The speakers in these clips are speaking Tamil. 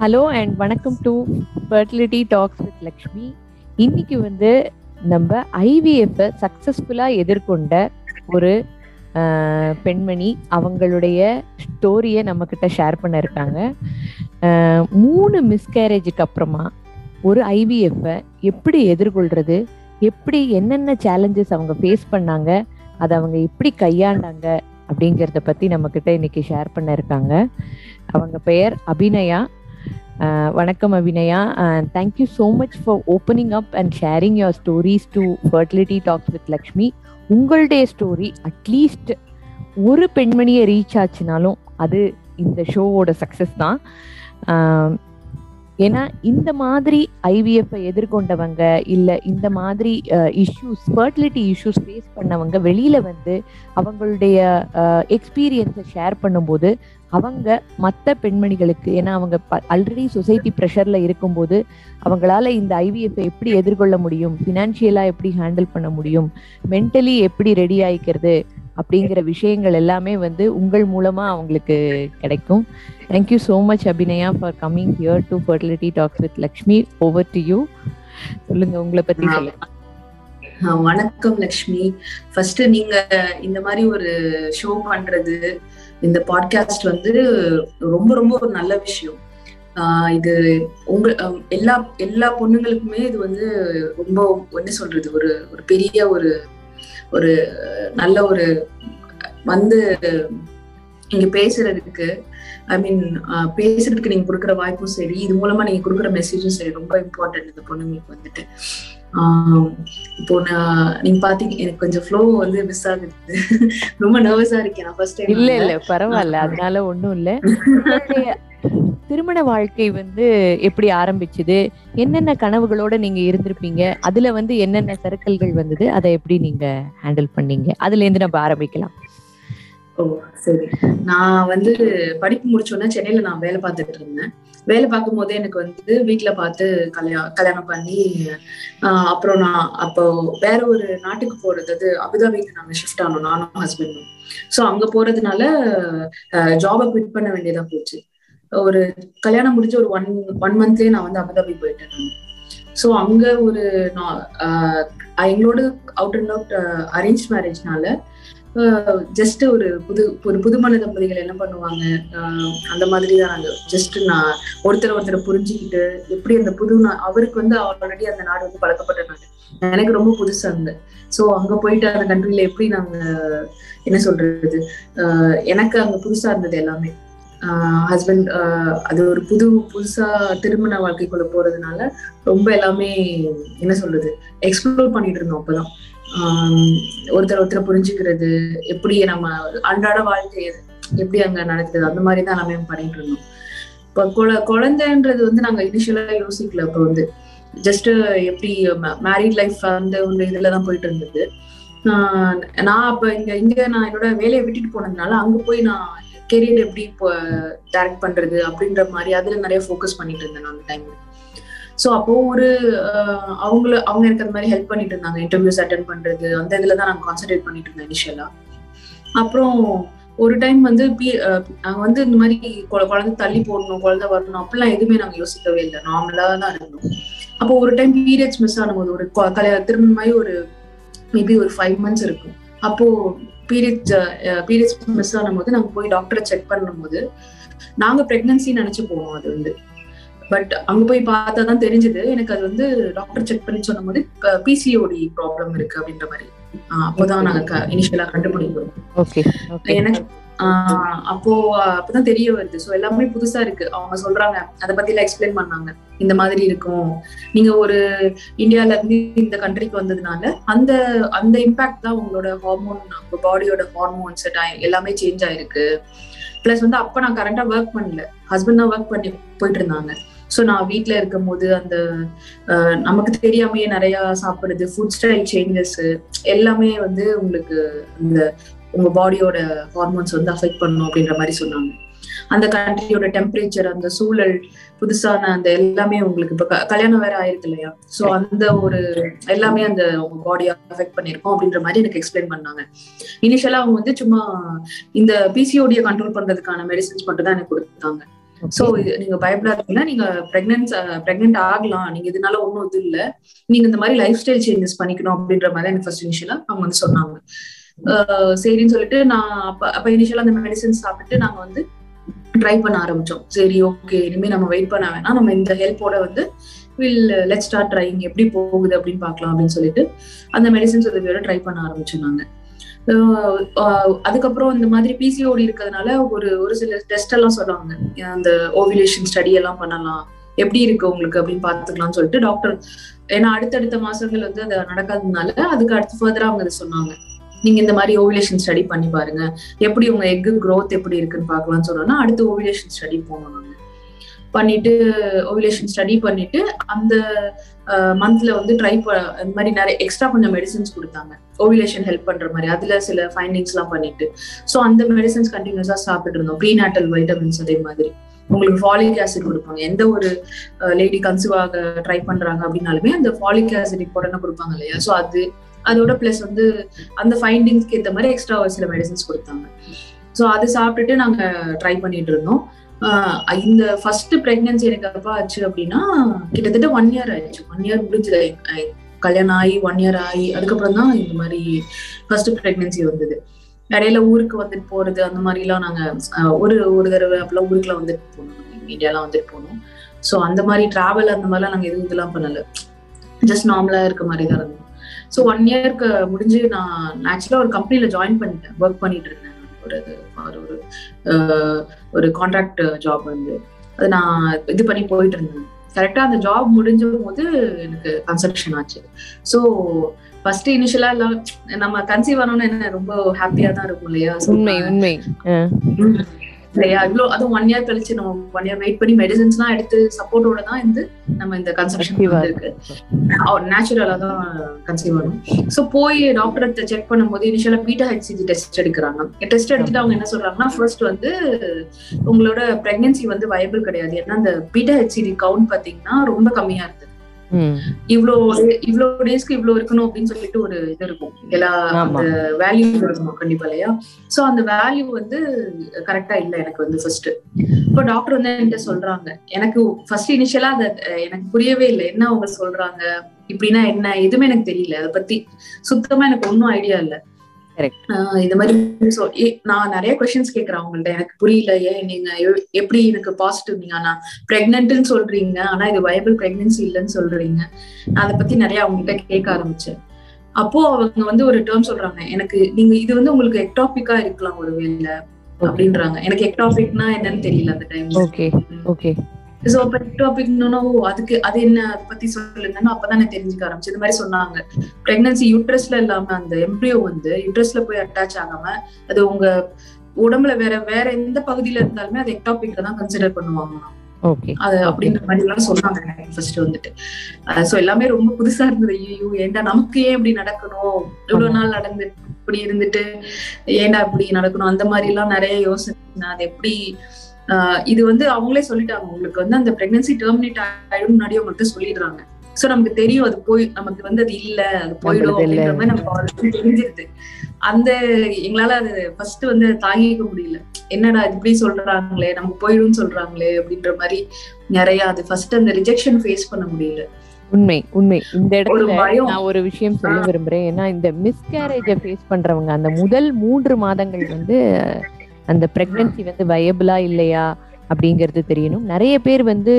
ஹலோ அண்ட் வணக்கம் to fertility talks with Lakshmi இன்னைக்கு வந்து நம்ம ஐவிஎஃப் சக்சஸ்ஃபுல்லாக எதிர்கொண்ட ஒரு பெண்மணி அவங்களுடைய ஸ்டோரியை நம்மக்கிட்ட ஷேர் பண்ண இருக்காங்க. மூணு மிஸ்கேரேஜுக்கு அப்புறமா ஒரு ஐவிஎஃப்பை எப்படி எதிர்கொள்றது? எப்படி என்னென்ன சேலஞ்சஸ் அவங்க ஃபேஸ் பண்ணாங்க? அதை அவங்க எப்படி கையாண்டாங்க? அப்படிங்கிறத பற்றி நம்மக்கிட்ட இன்னைக்கு ஷேர் பண்ண இருக்காங்க. அவங்க பெயர் அபிநயா. Uh, வணக்கம் Abhinaya. Thank you so much for opening up and sharing your stories to fertility talks with Lakshmi உங்களுடைய ஸ்டோரி அட்லீஸ்ட் ஒரு பெண்மணியை ரீச் ஆச்சுனாலும் அது இந்த ஷோவோட சக்ஸஸ் தான். Um, ஏன்னா இந்த மாதிரி ஐவிஎஃப்பை எதிர்கொண்டவங்க இல்லை இந்த மாதிரி இஷ்யூஸ் ஃபர்டிலிட்டி இஷ்யூஸ் ஃபேஸ் பண்ணவங்க வெளியில் வந்து அவங்களுடைய uh, எக்ஸ்பீரியன்ஸை ஷேர் பண்ணும்போது அவங்க மற்ற பெண்மணிகளுக்கு ஏன்னா அவங்க ஆல்ரெடி சொசைட்டி ப்ரெஷர்ல இருக்கும்போது அவங்களால இந்த ஐவிஎஃப் எப்படி எதிர்கொள்ள முடியும்? ஃபினான்ஷியலா எப்படி ஹேண்டில் பண்ண முடியும்? மென்டலி எப்படி ரெடி ஆயிக்கிறது? அப்படிங்கிற விஷயங்கள் எல்லாமே வந்து உங்கள் மூலமா அவங்களுக்கு கிடைக்கும். Thank you so much Abhinaya for coming here to fertility talks with Lakshmi over to you சொல்லுங்க உங்களை பத்தி சொல்லுங்க. வணக்கம் லக்ஷ்மி. ஃபர்ஸ்ட் நீங்க இந்த மாதிரி ஒரு ஷோ பண்றது இந்த பாட்காஸ்ட் வந்து ரொம்ப ரொம்ப ஒரு நல்ல விஷயம். இது உங்க எல்லா எல்லா பொண்ணுங்களுக்குமே இது வந்து ரொம்ப என்ன சொல்றது ஒரு ஒரு பெரிய ஒரு ஒரு நல்ல ஒரு வந்து நீங்க பேசுறதுக்கு ஐ மீன் பேசுறதுக்கு நீங்க கொடுக்குற வாய்ப்பும் சரி இது மூலமா நீங்க கொடுக்குற மெசேஜும் சரி ரொம்ப இம்பார்ட்டன்ட் இந்த பொண்ணுங்களுக்கு வந்துட்டு. இப்போ நான் நீங்க பாத்தீங்க எனக்கு கொஞ்சம் ஃப்ளோ வந்து மிஸ் ஆகுது. ரொம்ப நர்வஸா இருக்கேன். நான் ஃபர்ஸ்ட் டைம் இல்ல இல்ல பரவாயில்ல. அதனால ஒண்ணும் இல்ல. திருமண வாழ்க்கை வந்து எப்படி ஆரம்பிச்சது? என்னென்ன கனவுகளோட நீங்க இருந்திருப்பீங்க? அதுல வந்து என்னென்ன சறுக்கல்கள் வந்தது? அதை எப்படி நீங்க ஹேண்டில் பண்ணீங்க? அதுல இருந்து நம்ம ஆரம்பிக்கலாம். ஓ சரி. நான் வந்து படிப்பு முடிச்சோன்னே சென்னையில நான் வேலை பார்த்துட்டு இருந்தேன். வேலை பார்க்கும் போதே எனக்கு வந்து வீட்டுல பார்த்து கல்யாணம் கல்யாணம் பண்ணி ஆஹ் அப்புறம் நான் அப்போ வேற ஒரு நாட்டுக்கு போறது அது அபுதாபிக்கு நாங்க ஷிஃப்ட் ஆனோம் நானும் ஹஸ்பண்டும் ஸோ அங்க போறதுனால ஜாபை குவிட் பண்ண வேண்டியதா போச்சு. ஒரு கல்யாணம் முடிஞ்ச ஒரு ஒன் ஒன் மந்த்லயே நான் வந்து அபுதாபி போயிட்டேன் நான். ஸோ அங்க ஒரு எங்களோட அவுட் அண்ட் அவுட் அரேஞ்ச் மேரேஜ்னால ஜஸ்ட் ஒரு புது ஒரு புதுமண தம்பதிகள் என்ன பண்ணுவாங்க? அந்த மாதிரி தான் நாங்க. ஜஸ்ட் நான் ஒருத்தர் ஒருத்தரை புரிஞ்சுக்கிட்டு எப்படி அந்த புது நா- அவருக்கு வந்து ஆல்ரெடி அந்த நாடு வந்து பழக்கப்பட்ட நாடு. எனக்கு ரொம்ப புதுசா இருந்த சோ அங்க போயிட்டு அந்த கண்ட்ரில எப்படி நாங்க என்ன சொல்றது? ஆஹ் எனக்கு அங்க புதுசா இருந்தது எல்லாமே. ஹஸ்பண்ட் அது ஒரு புது புதுசா திருமண வாழ்க்கைக்குள்ள போறதுனால ரொம்ப எல்லாமே என்ன சொல்றது? எக்ஸ்ப்ளோர் பண்ணிட்டு இருந்தோம் அப்பதான். ஒருத்தர் ஒருத்தர் புரிஞ்சுக்கிறது எப்படி நம்ம அன்றாட வாழ்க்கை எப்படி அங்க நடக்குது அந்த மாதிரி தான் எல்லாமே பண்ணிட்டு இருந்தோம். இப்போ குழ- குழந்தைன்றது வந்து நாங்க இனிஷியலா யோசிக்கல. இப்போ வந்து ஜஸ்ட் எப்படி மேரிட் லைஃப் அந்த ஒரு இதுலதான் போயிட்டு இருந்தது. நான் அப்ப இங்க இங்க நான் என்னோட வேலையை விட்டுட்டு போனதுனால அங்க போய் நான் கெரியர் எப்படி இப்போ டைரக்ட் பண்றது அப்படின்ற மாதிரி அதுல நிறைய ஃபோக்கஸ் பண்ணிட்டு இருந்தேன் நான் அந்த டைம்ல ஸோ அப்போ ஒரு அவங்கள அவங்க இருக்கிற மாதிரி ஹெல்ப் பண்ணிட்டு இருந்தாங்க. இன்டர்வியூஸ் அட்டன் பண்றது அந்த இதுல தான் நாங்கள் கான்சென்ட்ரேட் பண்ணிட்டு இருந்தோம் இனிஷியலா அப்புறம் ஒரு டைம் வந்து பி அஹ் நாங்க வந்து இந்த மாதிரி குழ- குழந்தை தள்ளி போடணும் குழந்தை வரணும் அப்படிலாம் எதுவுமே நாங்க யோசிக்கவே இல்லை. நார்மலா தான் இருந்தோம். அப்போ ஒரு டைம் பீரியட்ஸ் மிஸ் ஆனும்போது ஒரு கொ- கல்யாண திருமணமாயி ஒரு மேபி ஒரு ஃபைவ் மந்த்ஸ் இருக்கும். அப்போ பீரியட்ஸ் பீரியட்ஸ் மிஸ் ஆனும்போது நாங்க போய் டாக்டரை செக் பண்ணும்போது நாங்க பிரெக்னன்சி நினைச்சு போவோம் அது வந்து. பட் அங்க போய் பார்த்தா தான் தெரிஞ்சது. எனக்கு அது வந்து டாக்டர் செக் பண்ணி சொன்னும்போது பிசிஓடி ப்ராப்ளம் இருக்கு அப்படின்ற மாதிரி. அப்போதான் நாங்க இனிஷியலா கண்டுபிடிக்கிறோம் எனக்கு ஆஹ் அப்போ அப்பதான் தெரிய வருது. சோ எல்லாமே புதுசா இருக்கு. அவங்க சொல்றாங்க அத பத்தி எல்லாம் எக்ஸ்பிளைன் பண்ணாங்க. இந்த மாதிரி இருக்கும். நீங்க ஒரு இந்தியால இருந்து இந்த கண்ட்ரிக்கு வந்ததுனால அந்த அந்த இம்பாக்ட் தான் உங்களோட ஹார்மோன் உங்க பாடியோட ஹார்மோன்ஸ் எல்லாமே சேஞ்ச் ஆயிருக்கு. பிளஸ் வந்து அப்ப நான் கரண்டா ஒர்க் பண்ணல. ஹஸ்பண்ட் தான் ஒர்க் பண்ணி போயிட்டு இருந்தாங்க. ஸோ நான் வீட்ல இருக்கும் போது அந்த நமக்கு தெரியாமையே நிறைய சாப்பிடுறது ஃபுட் ஸ்டைல் சேஞ்சஸ் எல்லாமே வந்து உங்களுக்கு இந்த உங்க பாடியோட ஹார்மோன்ஸ் வந்து அஃபெக்ட் பண்ணும் அப்படின்ற மாதிரி சொன்னாங்க. அந்த கண்ட்ரியோட டெம்பரேச்சர் அந்த சூழல் புதுசான அந்த எல்லாமே உங்களுக்கு இப்ப க- கல்யாணம் வேற ஆயிருக்கு இல்லையா? சோ அந்த ஒரு எல்லாமே அந்த உங்க பாடியை அஃபெக்ட் பண்ணிருக்கோம் அப்படின்ற மாதிரி எனக்கு எக்ஸ்பிளைன் பண்ணாங்க. இனிஷியலா அவங்க வந்து சும்மா இந்த பிசிஓடியை கண்ட்ரோல் பண்றதுக்கான மெடிசன்ஸ் மட்டும் தான் எனக்கு கொடுத்தாங்க. சோ நீங்க பயப்படாதீங்கன்னா நீங்க பிரெக்னன்ஸ் பிரெக்னென்ட் ஆகலாம். நீங்க இதனால ஒன்றும் இது இல்ல. நீங்க இந்த மாதிரி லைஃப் ஸ்டைல் சேஞ்சஸ் பண்ணிக்கணும் அப்படின்ற மாதிரி எனக்கு ஃபர்ஸ்ட் இனிஷியலா அவங்க வந்து சொன்னாங்க. சரின்னு சொல்லிட்டு நான் அப்ப அப்ப இனிஷியலா அந்த மெடிசன் சாப்பிட்டு நாங்க வந்து ட்ரை பண்ண ஆரம்பிச்சோம். சரி ஓகே இனிமே நம்ம வெயிட் பண்ண வேணாம். நம்ம இந்த ஹெல்ப்போட வந்து வில் லெட் ஸ்டார்ட் ட்ரைங் எப்படி போகுது அப்படின்னு பார்க்கலாம் அப்படின்னு சொல்லிட்டு அந்த மெடிசன்ஸ் உதவியோட ட்ரை பண்ண ஆரம்பிச்சோம் நாங்க Uh, அதுக்கப்புறம் இந்த மாதிரி பிசிஓடி இருக்கிறதுனால ஒரு ஒரு சில டெஸ்ட் எல்லாம் சொல்லுவாங்க அந்த ஓவிலேஷன் ஸ்டடி எல்லாம் பண்ணலாம். எப்படி இருக்கு உங்களுக்கு அப்படின்னு பாத்துக்கலாம்னு சொல்லிட்டு டாக்டர் ஏன்னா அடுத்தடுத்த மாசங்கள் வந்து அது நடக்காததுனால அதுக்கு அடுத்து ஃபர்தரா அவங்க அதை சொன்னாங்க. நீங்க இந்த மாதிரி ஓவிலேஷன் ஸ்டடி பண்ணி பாருங்க. எப்படி உங்க எக்கு க்ரோத் எப்படி இருக்குன்னு பாக்கலாம்னு சொன்னோம்னா அடுத்து ஓவிலேஷன் ஸ்டடி போனோம் நாங்க பண்ணிட்டு ஓவிலேஷன் ஸ்டடி பண்ணிட்டு அந்த மந்த்ல வந்து ட்ரை இந்த மாதிரி நிறைய எக்ஸ்ட்ரா கொஞ்சம் மெடிசன்ஸ் கொடுத்தாங்க. ஓவிலேஷன் ஹெல்ப் பண்ற மாதிரி. அதுல சில ஃபைண்டிங்ஸ் எல்லாம் பண்ணிட்டு. ஸோ அந்த மெடிசன்ஸ் கண்டினியூஸா சாப்பிட்டு இருந்தோம். ப்ரீநாட்டல் வைட்டமின்ஸ் அதே மாதிரி. உங்களுக்கு ஃபாலிக் ஆசிட் கொடுப்பாங்க. எந்த ஒரு லேடி கன்சீவ் ஆக ட்ரை பண்றாங்க அப்படின்னாலுமே அந்த ஃபாலிக் ஆசிட் உடனே கொடுப்பாங்க இல்லையா? ஸோ அது அதோட பிளஸ் வந்து அந்த ஃபைண்டிங்ஸ்க்கு ஏற்ற மாதிரி எக்ஸ்ட்ரா சில மெடிசன்ஸ் கொடுத்தாங்க. ஸோ அது சாப்பிட்டுட்டு நாங்க ட்ரை பண்ணிட்டு இருந்தோம். இந்த ஃபர்ஸ்ட் பிரெக்னன்சி எனக்கு அப்பா ஆச்சு அப்படின்னா கிட்டத்தட்ட ஒன் இயர் ஆயிடுச்சு. ஒன் இயர் முடிஞ்சது கல்யாணம் ஆகி ஒன் இயர் ஆகி அதுக்கப்புறம் தான் இந்த மாதிரி ஃபர்ஸ்ட் பிரெக்னன்சி வந்தது. இடையில ஊருக்கு வந்துட்டு போறது அந்த மாதிரி எல்லாம் நாங்க ஒரு ஒரு தடவை அப்பெல்லாம் ஊருக்குலாம் வந்துட்டு போனோம். இந்தியாலாம் வந்துட்டு போனோம். ஸோ அந்த மாதிரி டிராவல் அந்த மாதிரிலாம் நாங்க எதுவும் இதெல்லாம் பண்ணல. ஜஸ்ட் நார்மலா இருக்க மாதிரி தான் இருந்தோம் ஸோ ஒன் இயர்க்கு முடிஞ்சு நான் ஆக்சுவலா ஒரு கம்பெனில ஜாயின் பண்ணிட்டேன். ஒர்க் பண்ணிட்டு இருந்தேன். ஒரு ஒரு ஒரு கான்ட்ராக்ட் ஜாப் வந்து. அது நான் இது பண்ணி போயிட்டு இருந்தேன் கரெக்டா அந்த ஜாப் முடிஞ்ச போது எனக்கு கன்சல்டேஷன் ஆச்சு. ஸோ ஃபர்ஸ்ட் இனிஷியலா எல்லாம் நம்ம கன்சீவ் ஆனோம்னு என்ன ரொம்ப ஹாப்பியா தான் இருக்கும் இல்லையா? உண்மை உண்மை. இல்லையா இவ்வளோ அதுவும் ஒன் இயர் கழிச்சு நம்ம ஒன் இயர் வெயிட் பண்ணி மெடிசன்ஸ் எல்லாம் எடுத்து சப்போர்ட்டோட தான் வந்து நம்ம இந்த கன்சல்டேஷன் இருக்கு நேச்சுரலா தான் கன்சீவ் ஆகும். ஸோ போய் டாக்டர் செக் பண்ணும்போது இனிஷியலா பீட்டா ஹெச்சிஜி டெஸ்ட் எடுக்கிறாங்க. டெஸ்ட் எடுத்துட்டு அவங்க என்ன சொல்றாங்கன்னா ஃபர்ஸ்ட் வந்து உங்களோட பிரெக்னன்சி வந்து வயபிள் கிடையாது. ஏன்னா அந்த பீட்டா ஹெச்சிடி கவுண்ட் பாத்தீங்கன்னா ரொம்ப கம்மியா இருக்கு. இவ்வளோ இவ்வளோ டேஸ்க்கு இவ்வளோ இருக்கணும் அப்படின்னு சொல்லிட்டு ஒரு இது இருக்கும். எல்லா அந்த வேல்யூ இருக்கணும் கண்டிப்பா இல்லையா? சோ அந்த வேல்யூ வந்து கரெக்டா இல்ல எனக்கு வந்து ஃபர்ஸ்ட் இப்போ டாக்டர் வந்து என்கிட்ட சொல்றாங்க. எனக்கு ஃபர்ஸ்ட் இனிஷியலா அதை எனக்கு புரியவே இல்லை. என்ன அவங்க சொல்றாங்க? இப்படின்னா என்ன? எதுவுமே எனக்கு தெரியல. அதை பத்தி சுத்தமா எனக்கு ஒன்னும் ஐடியா இல்ல. இந்த மாதிரி நான் நிறைய கொஸ்டின்ஸ் கேக்குறேன் அவங்கள்ட்ட. எனக்கு புரியல ஏன் நீங்க எப்படி எனக்கு பாசிட்டிவ் நீங்க? ஆனா பிரெக்னன்ட்னு சொல்றீங்க. ஆனா இது வயபிள் பிரெக்னன்சி இல்லைன்னு சொல்றீங்க. நான் அதை பத்தி நிறைய அவங்ககிட்ட கேட்க ஆரம்பிச்சேன். அப்போ அவங்க வந்து ஒரு டேர்ம் சொல்றாங்க. எனக்கு நீங்க இது வந்து உங்களுக்கு எக்டாபிக்கா இருக்கலாம் ஒரு வேலை அப்படின்றாங்க. எனக்கு எக்டாபிக்னா என்னன்னு தெரியல அந்த டைம் ஓகே ஓகே சோ அப்ப டாபிக்னா ஓ அதுக்கு அது என்ன பத்தி சொல்லுங்கன்னு அப்பதான் நான் தெரிஞ்சுக்க ஆரம்பிச்சு இந்த மாதிரி சொன்னாங்க. பிரெக்னன்சி யூட்ரஸ்ல இல்லாம அந்த எம்ப்ரியோ வந்து யூட்ரஸ்ல போய் அட்டாச் ஆகாம அது உங்க உடம்புல வேற வேற எந்த பகுதியில இருந்தாலுமே அது எக்டாபிக்ல தான் கன்சிடர் பண்ணுவாங்க. அது அப்படின்ற மாதிரி எல்லாம் சொன்னாங்க ஃபர்ஸ்ட் வந்துட்டு. சோ எல்லாமே ரொம்ப புதுசா இருந்தது. ஐயோ ஏன்டா நமக்கு ஏன் இப்படி நடக்கணும்? இவ்வளவு நாள் நடந்து இப்படி இருந்துட்டு ஏன்டா இப்படி நடக்கணும்? அந்த மாதிரி எல்லாம் நிறைய யோசனை. அது எப்படி இது வந்து அவங்களே சொல்லிட்டாங்க. உங்களுக்கு வந்து அந்த பிரெக்னன்சி டெர்மினேட் ஆயிடும் முன்னாடி உங்கள்கிட்ட சொல்லிடுறாங்க. சோ நமக்கு தெரியும் அது போய் நமக்கு வந்து அது இல்ல அது போயிடும் அப்படின்ற மாதிரி நமக்கு தெரிஞ்சிருது. அந்த எங்களால அது ஃபர்ஸ்ட் வந்து தாங்கிக்க முடியல. என்னடா இப்படி சொல்றாங்களே நமக்கு போயிடும் சொல்றாங்களே அப்படின்ற மாதிரி நிறைய அது ஃபர்ஸ்ட் அந்த ரிஜெக்ஷன் ஃபேஸ் பண்ண முடியல. உண்மை உண்மை. இந்த இடத்துல நான் ஒரு விஷயம் சொல்ல விரும்புறேன். ஏன்னா இந்த மிஸ்கேரேஜ ஃபேஸ் பண்றவங்க அந்த முதல் மூன்று மாதங்கள் வந்து அந்த பிரெக்னன்சி வந்து வயபிளா இல்லையா அப்படிங்கிறது தெரியணும். நிறைய பேர் வந்து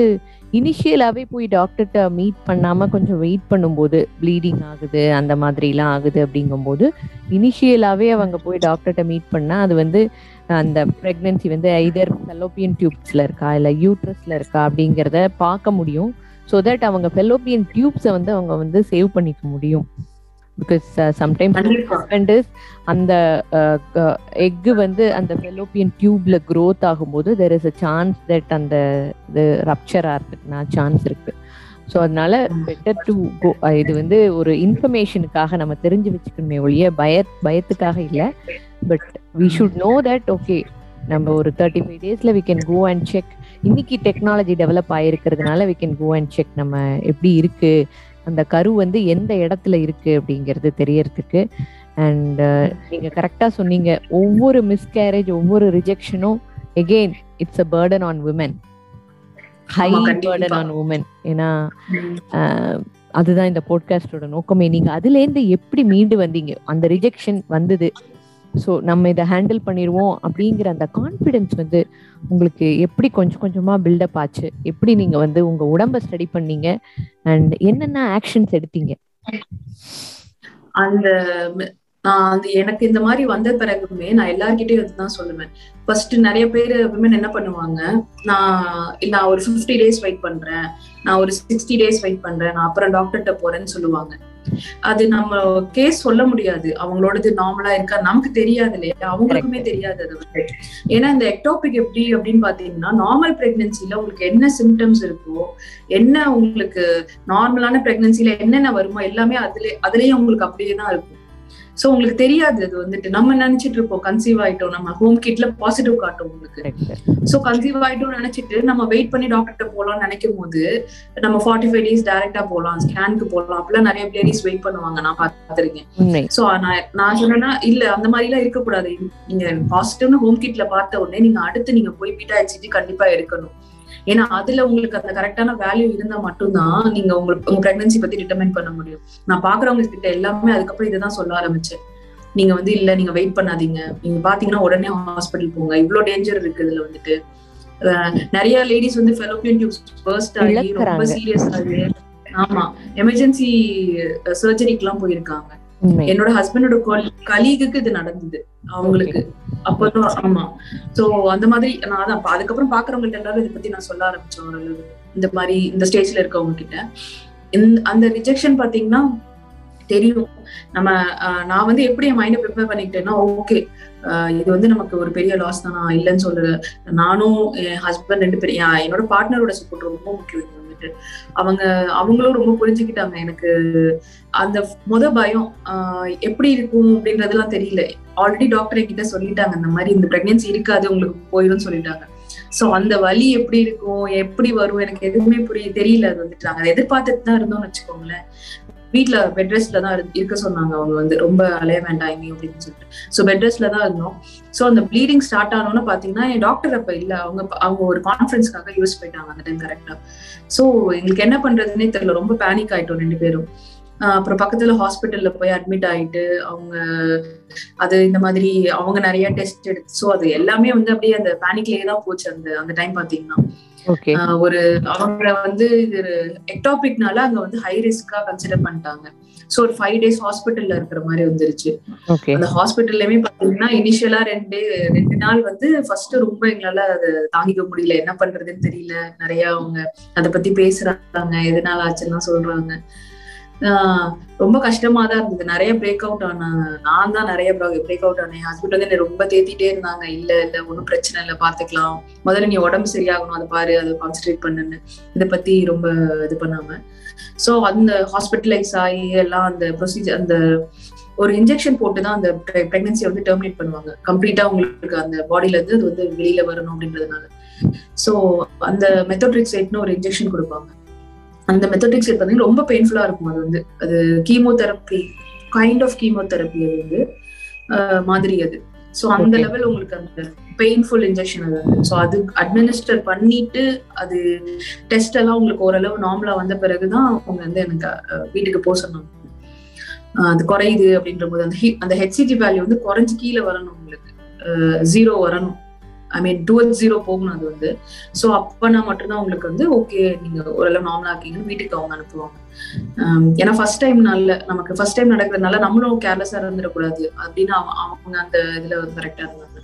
இனிஷியலாவே போய் டாக்டர்கிட்ட மீட் பண்ணாம கொஞ்சம் வெயிட் பண்ணும்போது ப்ளீடிங் ஆகுது அந்த மாதிரிலாம் ஆகுது அப்படிங்கும்போது இனிஷியலாவே அவங்க போய் டாக்டர்கிட்ட மீட் பண்ணா அது வந்து அந்த ப்ரெக்னென்சி வந்து ஐதர் ஃபெலோப்பியன் டியூப்ஸ்ல இருக்கா இல்லை யூட்ரஸில் இருக்கா அப்படிங்கிறத பார்க்க முடியும். ஸோ தட் அவங்க ஃபெலோப்பியன் டியூப்ஸை வந்து அவங்க வந்து சேவ் பண்ணிக்க முடியும். பிகாஸ் சம்டைம்ஸ் அந்த எக்கு வந்து அந்த ஃபெலோப்பியன் டியூப்ல க்ரோத் ஆகும்போது there is a chance that அந்த இது ரப்சர் ஆகிறதுக்குனா சான்ஸ் இருக்கு. ஸோ அதனால பெட்டர் டு கோ இது வந்து ஒரு இன்ஃபர்மேஷனுக்காக நம்ம தெரிஞ்சு வச்சுக்கணுமே ஒழிய பய பயத்துக்காக இல்லை. But we should know that okay நம்ம ஒரு தேர்ட்டி ஃபைவ் டேஸ்ல we can go and check இன்னைக்கு technology develop ஆயிருக்கிறதுனால we can go and check நம்ம எப்படி இருக்கு. அந்த கரு வந்து எந்த இடத்துல இருக்கு அப்படிங்கிறது தெரியறதுக்கு. அண்ட் நீங்க கரெக்டா சொன்னீங்க. ஒவ்வொரு மிஸ்கேரேஜ் ஒவ்வொரு ரிஜெக்ஷனும் again it's a burden on women high burden. On woman ஏன்னா அதுதான் இந்த போட்காஸ்டோட நோக்கமே. நீங்க அதுல இருந்து எப்படி மீண்டு வந்தீங்க? அந்த ரிஜெக்ஷன் வந்தது. ஸோ நம்ம இதை ஹேண்டில் பண்ணிடுவோம் அப்படிங்கிற அந்த கான்ஃபிடென்ஸ் வந்து உங்களுக்கு எப்படி கொஞ்சம் கொஞ்சமா பில்டப் ஆச்சு? எப்படி நீங்க வந்து உங்க உடம்ப ஸ்டடி பண்ணீங்க? அண்ட் என்னென்ன ஆக்ஷன்ஸ் எடுத்தீங்க? அந்த நான் அது எனக்கு இந்த மாதிரி வந்த பிறகுமே நான் எல்லார்கிட்டயும் இதுதான் சொல்லுவேன். ஃபர்ஸ்ட் நிறைய பேர் விமன் என்ன பண்ணுவாங்க? நான் நான் ஒரு 50 டேஸ் வெயிட் பண்றேன். நான் ஒரு சிக்ஸ்டி டேஸ் வெயிட் பண்றேன். நான் அப்புறம் டாக்டர்கிட்ட போறேன்னு சொல்லுவாங்க. அது நம்ம கேஸ் சொல்ல முடியாது. அவங்களோடது நார்மலா இருக்கா? நமக்கு தெரியாது இல்லையா? அவங்களுக்குமே தெரியாது அது வந்து ஏன்னா இந்த எக்டோபிக் எப்படி அப்படின்னு பாத்தீங்கன்னா நார்மல் பிரெக்னன்சில உங்களுக்கு என்ன சிம்டம்ஸ் இருக்கோ என்ன உங்களுக்கு நார்மலான பிரெக்னன்சில என்னென்ன வருமோ எல்லாமே அதுல அதுலயே உங்களுக்கு அப்படியே தான் இருக்கும். சோ உங்களுக்கு தெரியாது அது வந்துட்டு. நம்ம நினைச்சிட்டு இருப்போம் கன்சீவ் ஆயிட்டோம் நம்ம ஹோம் கிட்ல பாசிட்டிவ் காட்டும் உங்களுக்கு. சோ கன்சீவ் ஆயிட்டோம் நினைச்சிட்டு நம்ம வெயிட் பண்ணி டாக்டர்கிட்ட போலாம்னு நினைக்கும் போது நம்ம ஃபார்ட்டி ஃபைவ் டேஸ் டைரக்டா போலாம் ஸ்கேனுக்கு போலாம். அப்படிலாம் நிறைய லேடிஸ் வெயிட் பண்ணுவாங்க. நான் பார்த்திருக்கேன். உண்மை. சோ நான் நான் சொன்னேன்னா இல்ல அந்த மாதிரி எல்லாம் இருக்கக்கூடாது. நீங்க பாசிட்டிவ்னு ஹோம் கிட்ல பார்த்த உடனே நீங்க அடுத்து நீங்க போய் பீட்டா ஹெச்சிடி கண்டிப்பா எடுக்கணும். ஏன்னா அதுல உங்களுக்கு அந்த கரெக்டான வேல்யூ இருந்தா மட்டும்தான் நீங்க உங்களுக்கு உங்க பிரெக்னன்சி பத்தி டிட்டர்மைன் பண்ண முடியும். நான் பாக்குறவங்க கிட்ட எல்லாமே அதுக்கப்புறம் இதுதான் சொல்ல ஆரம்பிச்சேன். நீங்க வந்து இல்ல நீங்க வெயிட் பண்ணாதீங்க. நீங்க பாத்தீங்கன்னா உடனே ஹாஸ்பிட்டல் போங்க. இவ்ளோ டேஞ்சர் இருக்கு இதுல வந்துட்டு. நிறைய லேடிஸ் வந்து ஃபெலோபியன் டியூப்ஸ் பர்ஸ்ட் ஆகி ரொம்ப. சீரியஸ் ஆமா எமர்ஜென்சி சர்ஜரிக்கு எல்லாம் போயிருக்காங்க. என்னோட ஹஸ்பண்டோட கலீகுக்கு இது நடந்தது. அவங்களுக்கு அப்பதான் ஆமா. சோ அந்த மாதிரி நான் அதான் அதுக்கப்புறம் பாக்குறவங்கள்ட்ட எல்லாரும் இதை பத்தி நான் சொல்ல ஆரம்பிச்சேன் ஓரளவு. இந்த மாதிரி இந்த ஸ்டேஜ்ல இருக்கவங்க கிட்ட இந்த அந்த ரிஜெக்ஷன் பாத்தீங்கன்னா தெரியும். நம்ம நான் வந்து எப்படி என் மைண்டை ப்ரிப்பேர் பண்ணிக்கிட்டேன்னா ஓகே இது வந்து நமக்கு ஒரு பெரிய லாஸ் தான்? நான் இல்லைன்னு சொல்ல நானும் என் ஹஸ்பண்ட் ரெண்டு பேரும் என்னோட பார்ட்னரோட சப்போர்ட் ரொம்ப முக்கியம். சொல்லிட்டு. அவங்க அவங்களும் ரொம்ப புரிஞ்சுக்கிட்டாங்க. எனக்கு அந்த முத பயம் ஆஹ் எப்படி இருக்கும் அப்படின்றதெல்லாம் தெரியல. ஆல்ரெடி டாக்டர் என்கிட்ட சொல்லிட்டாங்க இந்த மாதிரி இந்த பிரெக்னன்சி இருக்காது உங்களுக்கு போயிடும் சொல்லிட்டாங்க. சோ அந்த வலி எப்படி இருக்கும் எப்படி வரும் எனக்கு எதுவுமே புரிய தெரியல. அது வந்துட்டு நாங்க எதிர்பார்த்துட்டு தான் இருந்தோம்னு வச்சுக்கோங்களேன். வீட்ல பெட் ரெஸ்ட்ல தான் இருக்க சொன்னாங்க. அவங்க வந்து ரொம்ப அலைய வேண்டாம் அப்படின்னு சொல்லிட்டு. சோ பெட் ரெஸ்ட்ல தான் இருந்தோம். சோ அந்த ப்ளீடிங் ஸ்டார்ட் ஆனோன்னு பாத்தீங்கன்னா என் டாக்டர் அப்ப இல்ல. அவங்க அவங்க ஒரு கான்ஃபரன்ஸ்க்காக யூஸ் போயிட்டாங்க அந்த டைம் கரெக்டா சோ எங்களுக்கு என்ன பண்றதுன்னே தெரியல. ரொம்ப பேனிக் ஆயிட்டோம் ரெண்டு பேரும். ஆஹ் அப்புறம் பக்கத்துல ஹாஸ்பிட்டல்ல போய் அட்மிட் ஆயிட்டு அவங்க அது இந்த மாதிரி அவங்க நிறைய டெஸ்ட் எடுத்து சோ அது எல்லாமே வந்து அப்படியே அந்த பேனிக்லயே தான் போச்சு அந்த அந்த டைம் பாத்தீங்கன்னா. ஒரு அவங்க வந்து இது எக்டாபிக்னால அங்க வந்து ஹை ரிஸ்கா கன்சிடர் பண்ணிட்டாங்க. சோ ஒரு ஃபைவ் டேஸ் ஹாஸ்பிட்டல்ல இருக்கிற மாதிரி வந்துருச்சு. அந்த ஹாஸ்பிட்டல்லையுமே பாத்தீங்கன்னா இனிஷியலா ரெண்டு ரெண்டு நாள் வந்து ஃபர்ஸ்ட் ரொம்ப எங்களால அதை தாங்கிக்க முடியல. என்ன பண்றதுன்னு தெரியல. நிறைய அவங்க அத பத்தி பேசுறாங்க. எதனால ஆச்சுன்னா சொல்றாங்க. ரொம்ப கஷ்டமா தான் இருந்தது. நிறைய பிரேக் அவுட் ஆன நான் தான் நிறைய பிரேக் அவுட் ஆனேன். ஹஸ்பண்ட் வந்து என்னை ரொம்ப தேத்திட்டே இருந்தாங்க. இல்ல இல்ல ஒன்றும் பிரச்சனை இல்லை பாத்துக்கலாம் முதல்ல நீ உடம்பு சரியாகணும் அதை பாரு அதை கான்சென்ட்ரேட் பண்ணுன்னு. இதை பத்தி ரொம்ப இது பண்ணாம. சோ அந்த ஹாஸ்பிட்டலைஸ் ஆகி எல்லாம் அந்த ப்ரொசீஜர் அந்த ஒரு இன்ஜெக்ஷன் போட்டு தான் அந்த பிரெக்னன்சியை வந்து டெர்மினேட் பண்ணுவாங்க. கம்ப்ளீட்டா உங்களுக்கு அந்த பாடியில இருந்து அது வந்து வெளியில வரணும் அப்படின்றதுனால. சோ அந்த மெத்தோட்ரிக்ஸேட்னு ஒரு இன்ஜெக்ஷன் கொடுப்பாங்க. அந்த மெத்தோட்ரிக்ஸேட் பார்த்தீங்கன்னா ரொம்ப பெயின்ஃபுல்லா இருக்கும் அது வந்து. அது கீமோதெரப்பி கைண்ட் ஆஃப் கீமோதெரப்பி அது வந்து மாதிரி அது. சோ அந்த. லெவல் உங்களுக்கு அந்த பெயின்ஃபுல் இன்ஜெக்ஷன் அது வந்து. ஸோ அது அட்மினிஸ்டர் பண்ணிட்டு அது டெஸ்ட் எல்லாம் உங்களுக்கு ஓரளவு நார்மலா வந்த பிறகுதான் அவங்க வந்து எனக்கு வீட்டுக்கு போக சொன்னாங்க. அது குறையுது அப்படின்ற போது அந்த அந்த ஹெச்சிடி வேல்யூ வந்து குறைஞ்சு கீழே வரணும் உங்களுக்கு. ஜீரோ வரணும். ஐ மீன் டுவெல் ஜீரோ போகணும் அது வந்து. ஸோ அப்பனா மட்டும்தான் உங்களுக்கு வந்து ஓகே நீங்க ஓரளவு நார்மலா இருக்கீங்கன்னு வீட்டுக்கு அவங்க அனுப்புவாங்க. ஆம், ஏன்னா ஃபர்ஸ்ட் டைம்னால நமக்கு ஃபர்ஸ்ட் டைம் நடக்கிறதுனால நம்மளும் கேர்லெஸ்ஸா இருந்துடக்கூடாது. அப்படின்னு அவங்க அந்த இதுல கரெக்டா இருந்தாங்க.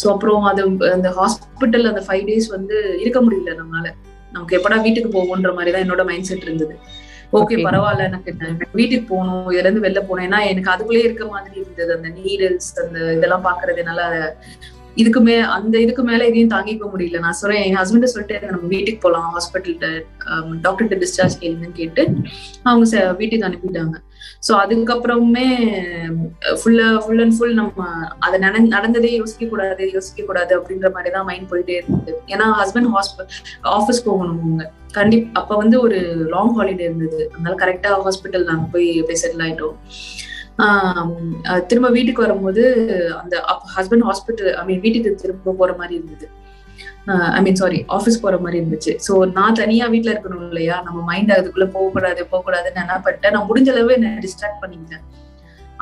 ஸோ அப்புறம் அது அந்த ஹாஸ்பிட்டல் அந்த ஃபைவ் டேஸ் வந்து இருக்க முடியல நம்மளால. நமக்கு எப்படா வீட்டுக்கு போவோன்ற மாதிரி தான் என்னோட மைண்ட் செட் இருந்தது. Okay Okay. பரவாயில்ல எனக்கு எனக்கு வீட்டுக்கு போகணும் இதுல இருந்து வெளில போனேன் ஏன்னா எனக்கு அதுக்குள்ளேயே இருக்க மாதிரி இருந்தது. அந்த நீடல்ஸ் அந்த இதெல்லாம் பாக்குறது என்னால இதுக்கு மே அந்த இதுக்கு மேல எதையும் தாங்கிக்க முடியல. நான் சொல்றேன் என் ஹஸ்பண்ட் சொல்லிட்டு நம்ம வீட்டுக்கு போலாம் ஹாஸ்பிட்டல்கிட்ட டாக்டர்கிட்ட டிஸ்சார்ஜ் கேளுங்கன்னு கேட்டு அவங்க ச- வீட்டுக்கு அனுப்பிட்டாங்க. சோ அதுக்கப்புறமே ஃபுல்லா ஃபுல் அண்ட் ஃபுல் நம்ம அதை நட நடந்ததே யோசிக்க கூடாது யோசிக்க கூடாது அப்படின்ற மாதிரி தான் மைண்ட் போயிட்டே இருந்தது. ஏன்னா ஹஸ்பண்ட் ஹாஸ்பிட்டல் ஆஃபீஸ் போகணும் அவங்க. கண்டிப்பா அப்ப வந்து ஒரு லாங் ஹாலிடே இருந்தது. அதனால கரெக்டா ஹாஸ்பிட்டல் நாங்க போய் போய் செட்டில் ஆயிட்டோம். திரும்ப வீட்டுக்கு வரும்போது அந்த ஹஸ்பண்ட் ஹாஸ்பிட்டல் ஐ மீன் வீட்டுக்கு திரும்ப போற மாதிரி இருந்தது. ஐ மீன் சாரி ஆஃபீஸ் போற மாதிரி இருந்துச்சு. ஸோ நான் தனியா வீட்ல இருக்கணும் இல்லையா? நம்ம மைண்ட் அதுக்குள்ள போகக்கூடாது போகக்கூடாதுன்னு என்ன பண்ணிட்டேன் நான் முடிஞ்ச அளவு என்ன டிஸ்ட்ராக்ட் பண்ணிக்கிட்டேன்.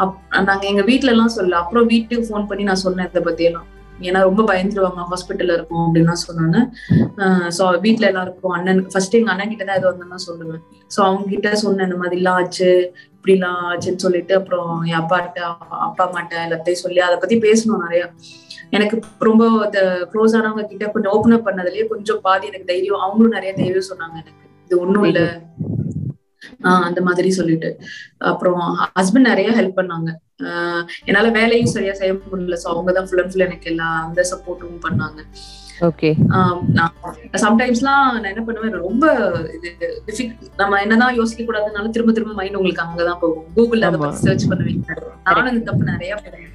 அப் நாங்க எங்க வீட்ல எல்லாம் சொல்ல அப்புறம் வீட்டுக்கு ஃபோன் பண்ணி நான் சொன்னேன் இதை பத்தி எல்லாம் ஏன்னா ரொம்ப பயந்துருவாங்க. ஹாஸ்பிட்டல்ல இருக்கும் அப்படின்னு சொன்னாங்க. ஸோ வீட்ல எல்லாருக்கும் அண்ணன் ஃபர்ஸ்ட் எங்க அண்ணன் கிட்ட தான் இது வந்தோம்னா சொல்லுவேன். ஸோ அவங்க கிட்ட சொன்னேன் இந்த மாதிரி எல்லாம் ஆச்சு இப்படிலாம் ஆச்சுன்னு சொல்லிட்டு அப்புறம் என் அப்பாட்ட அப்பா அம்மாட்ட எல்லாத்தையும் சொல்லி அதை பத்தி பேசணும் நிறைய. எனக்கு ரொம்ப க்ளோஸ் ஆனவங்க கிட்ட கொஞ்சம் ஓப்பன் அப் பண்ணதுலயே கொஞ்சம் பாதி எனக்கு தைரியம் அவங்களும் நிறைய தைரியம் சொன்னாங்க எனக்கு. இது ஒண்ணும் இல்ல. ஆஹ் அந்த மாதிரி சொல்லிட்டு. அப்புறம் ஹஸ்பண்ட் நிறைய ஹெல்ப் பண்ணாங்க. என்னால வேலையும் சரியா செய்ய முடியல. சோ அவங்கதான் ஃபுல் அண்ட் ஃபுல் எனக்கு எல்லா அந்த சப்போர்ட்டும் பண்ணாங்க. ஓகே சம்டைம்ஸ்லாம் நான் என்ன பண்ணுவேன் ரொம்ப இது நம்ம என்னதான் யோசிக்க கூடாதுனாலும் திரும்ப திரும்ப மைண்ட் உங்களுக்கு அங்கதான் போகும். கூகுள்ல அதை சர்ச் பண்ணுவீங்க. நானும் இந்த தப்பு நிறைய பண்ணுவேன்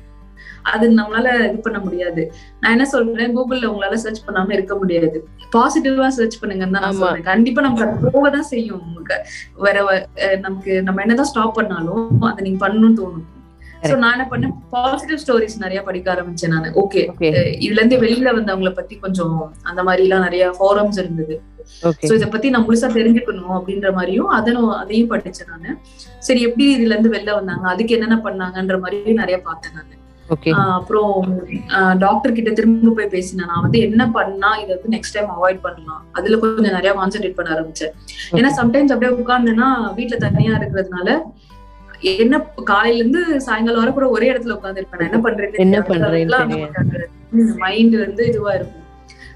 அது நம்மளால இது பண்ண முடியாது. நான் என்ன சொல்றேன்? கூகுள்ல உங்களால சர்ச் பண்ணாம இருக்க முடியாது. பாசிட்டிவா சர்ச் பண்ணுங்கன்னு தான் சொல்றேன். கண்டிப்பா நமக்கு போகதான் செய்யும். உங்களுக்கு வேற நமக்கு நம்ம என்னதான் ஸ்டாப் பண்ணாலும் அதை நீங்க பண்ணணும்னு தோணும். சோ நான் என்ன பண்ணேன்? பாசிட்டிவ் ஸ்டோரிஸ் நிறைய படிக்க ஆரம்பிச்சேன் நான். ஓகே இதுல இருந்து வெளியில வந்தவங்கள பத்தி கொஞ்சம் அந்த மாதிரி எல்லாம் நிறைய ஃபாரம்ஸ் இருந்தது. சோ இத பத்தி நான் முழுசா தெரிஞ்சுக்கணும் அப்படின்ற மாதிரியும் அதனும் அதையும் படிச்சேன் நானு. சரி எப்படி இதுல இருந்து வெளில வந்தாங்க? அதுக்கு என்னென்ன பண்ணாங்கன்ற மாதிரியும் நிறைய பார்த்தேன் நானு. அப்புறம் டாக்டர் கிட்ட திரும்ப போய் பேசினேன். நான் வந்து என்ன பண்ணா இதை வந்து நெக்ஸ்ட் டைம் அவாய்ட் பண்ணலாம். அதுல கொஞ்சம் நிறைய கான்சென்ட்ரேட் பண்ண ஆரம்பிச்சேன். ஏன்னா சம்டைம்ஸ் அப்படியே உட்கார்ந்தேன்னா வீட்டுல தனியா இருக்கிறதுனால என்ன காலையில இருந்து சாயங்காலம் வர கூட ஒரே இடத்துல உட்கார்ந்து இருப்பேன் என்ன பண்றேன் என்ன பண்றேன் மைண்ட் வந்து இதுவா இருக்கும்.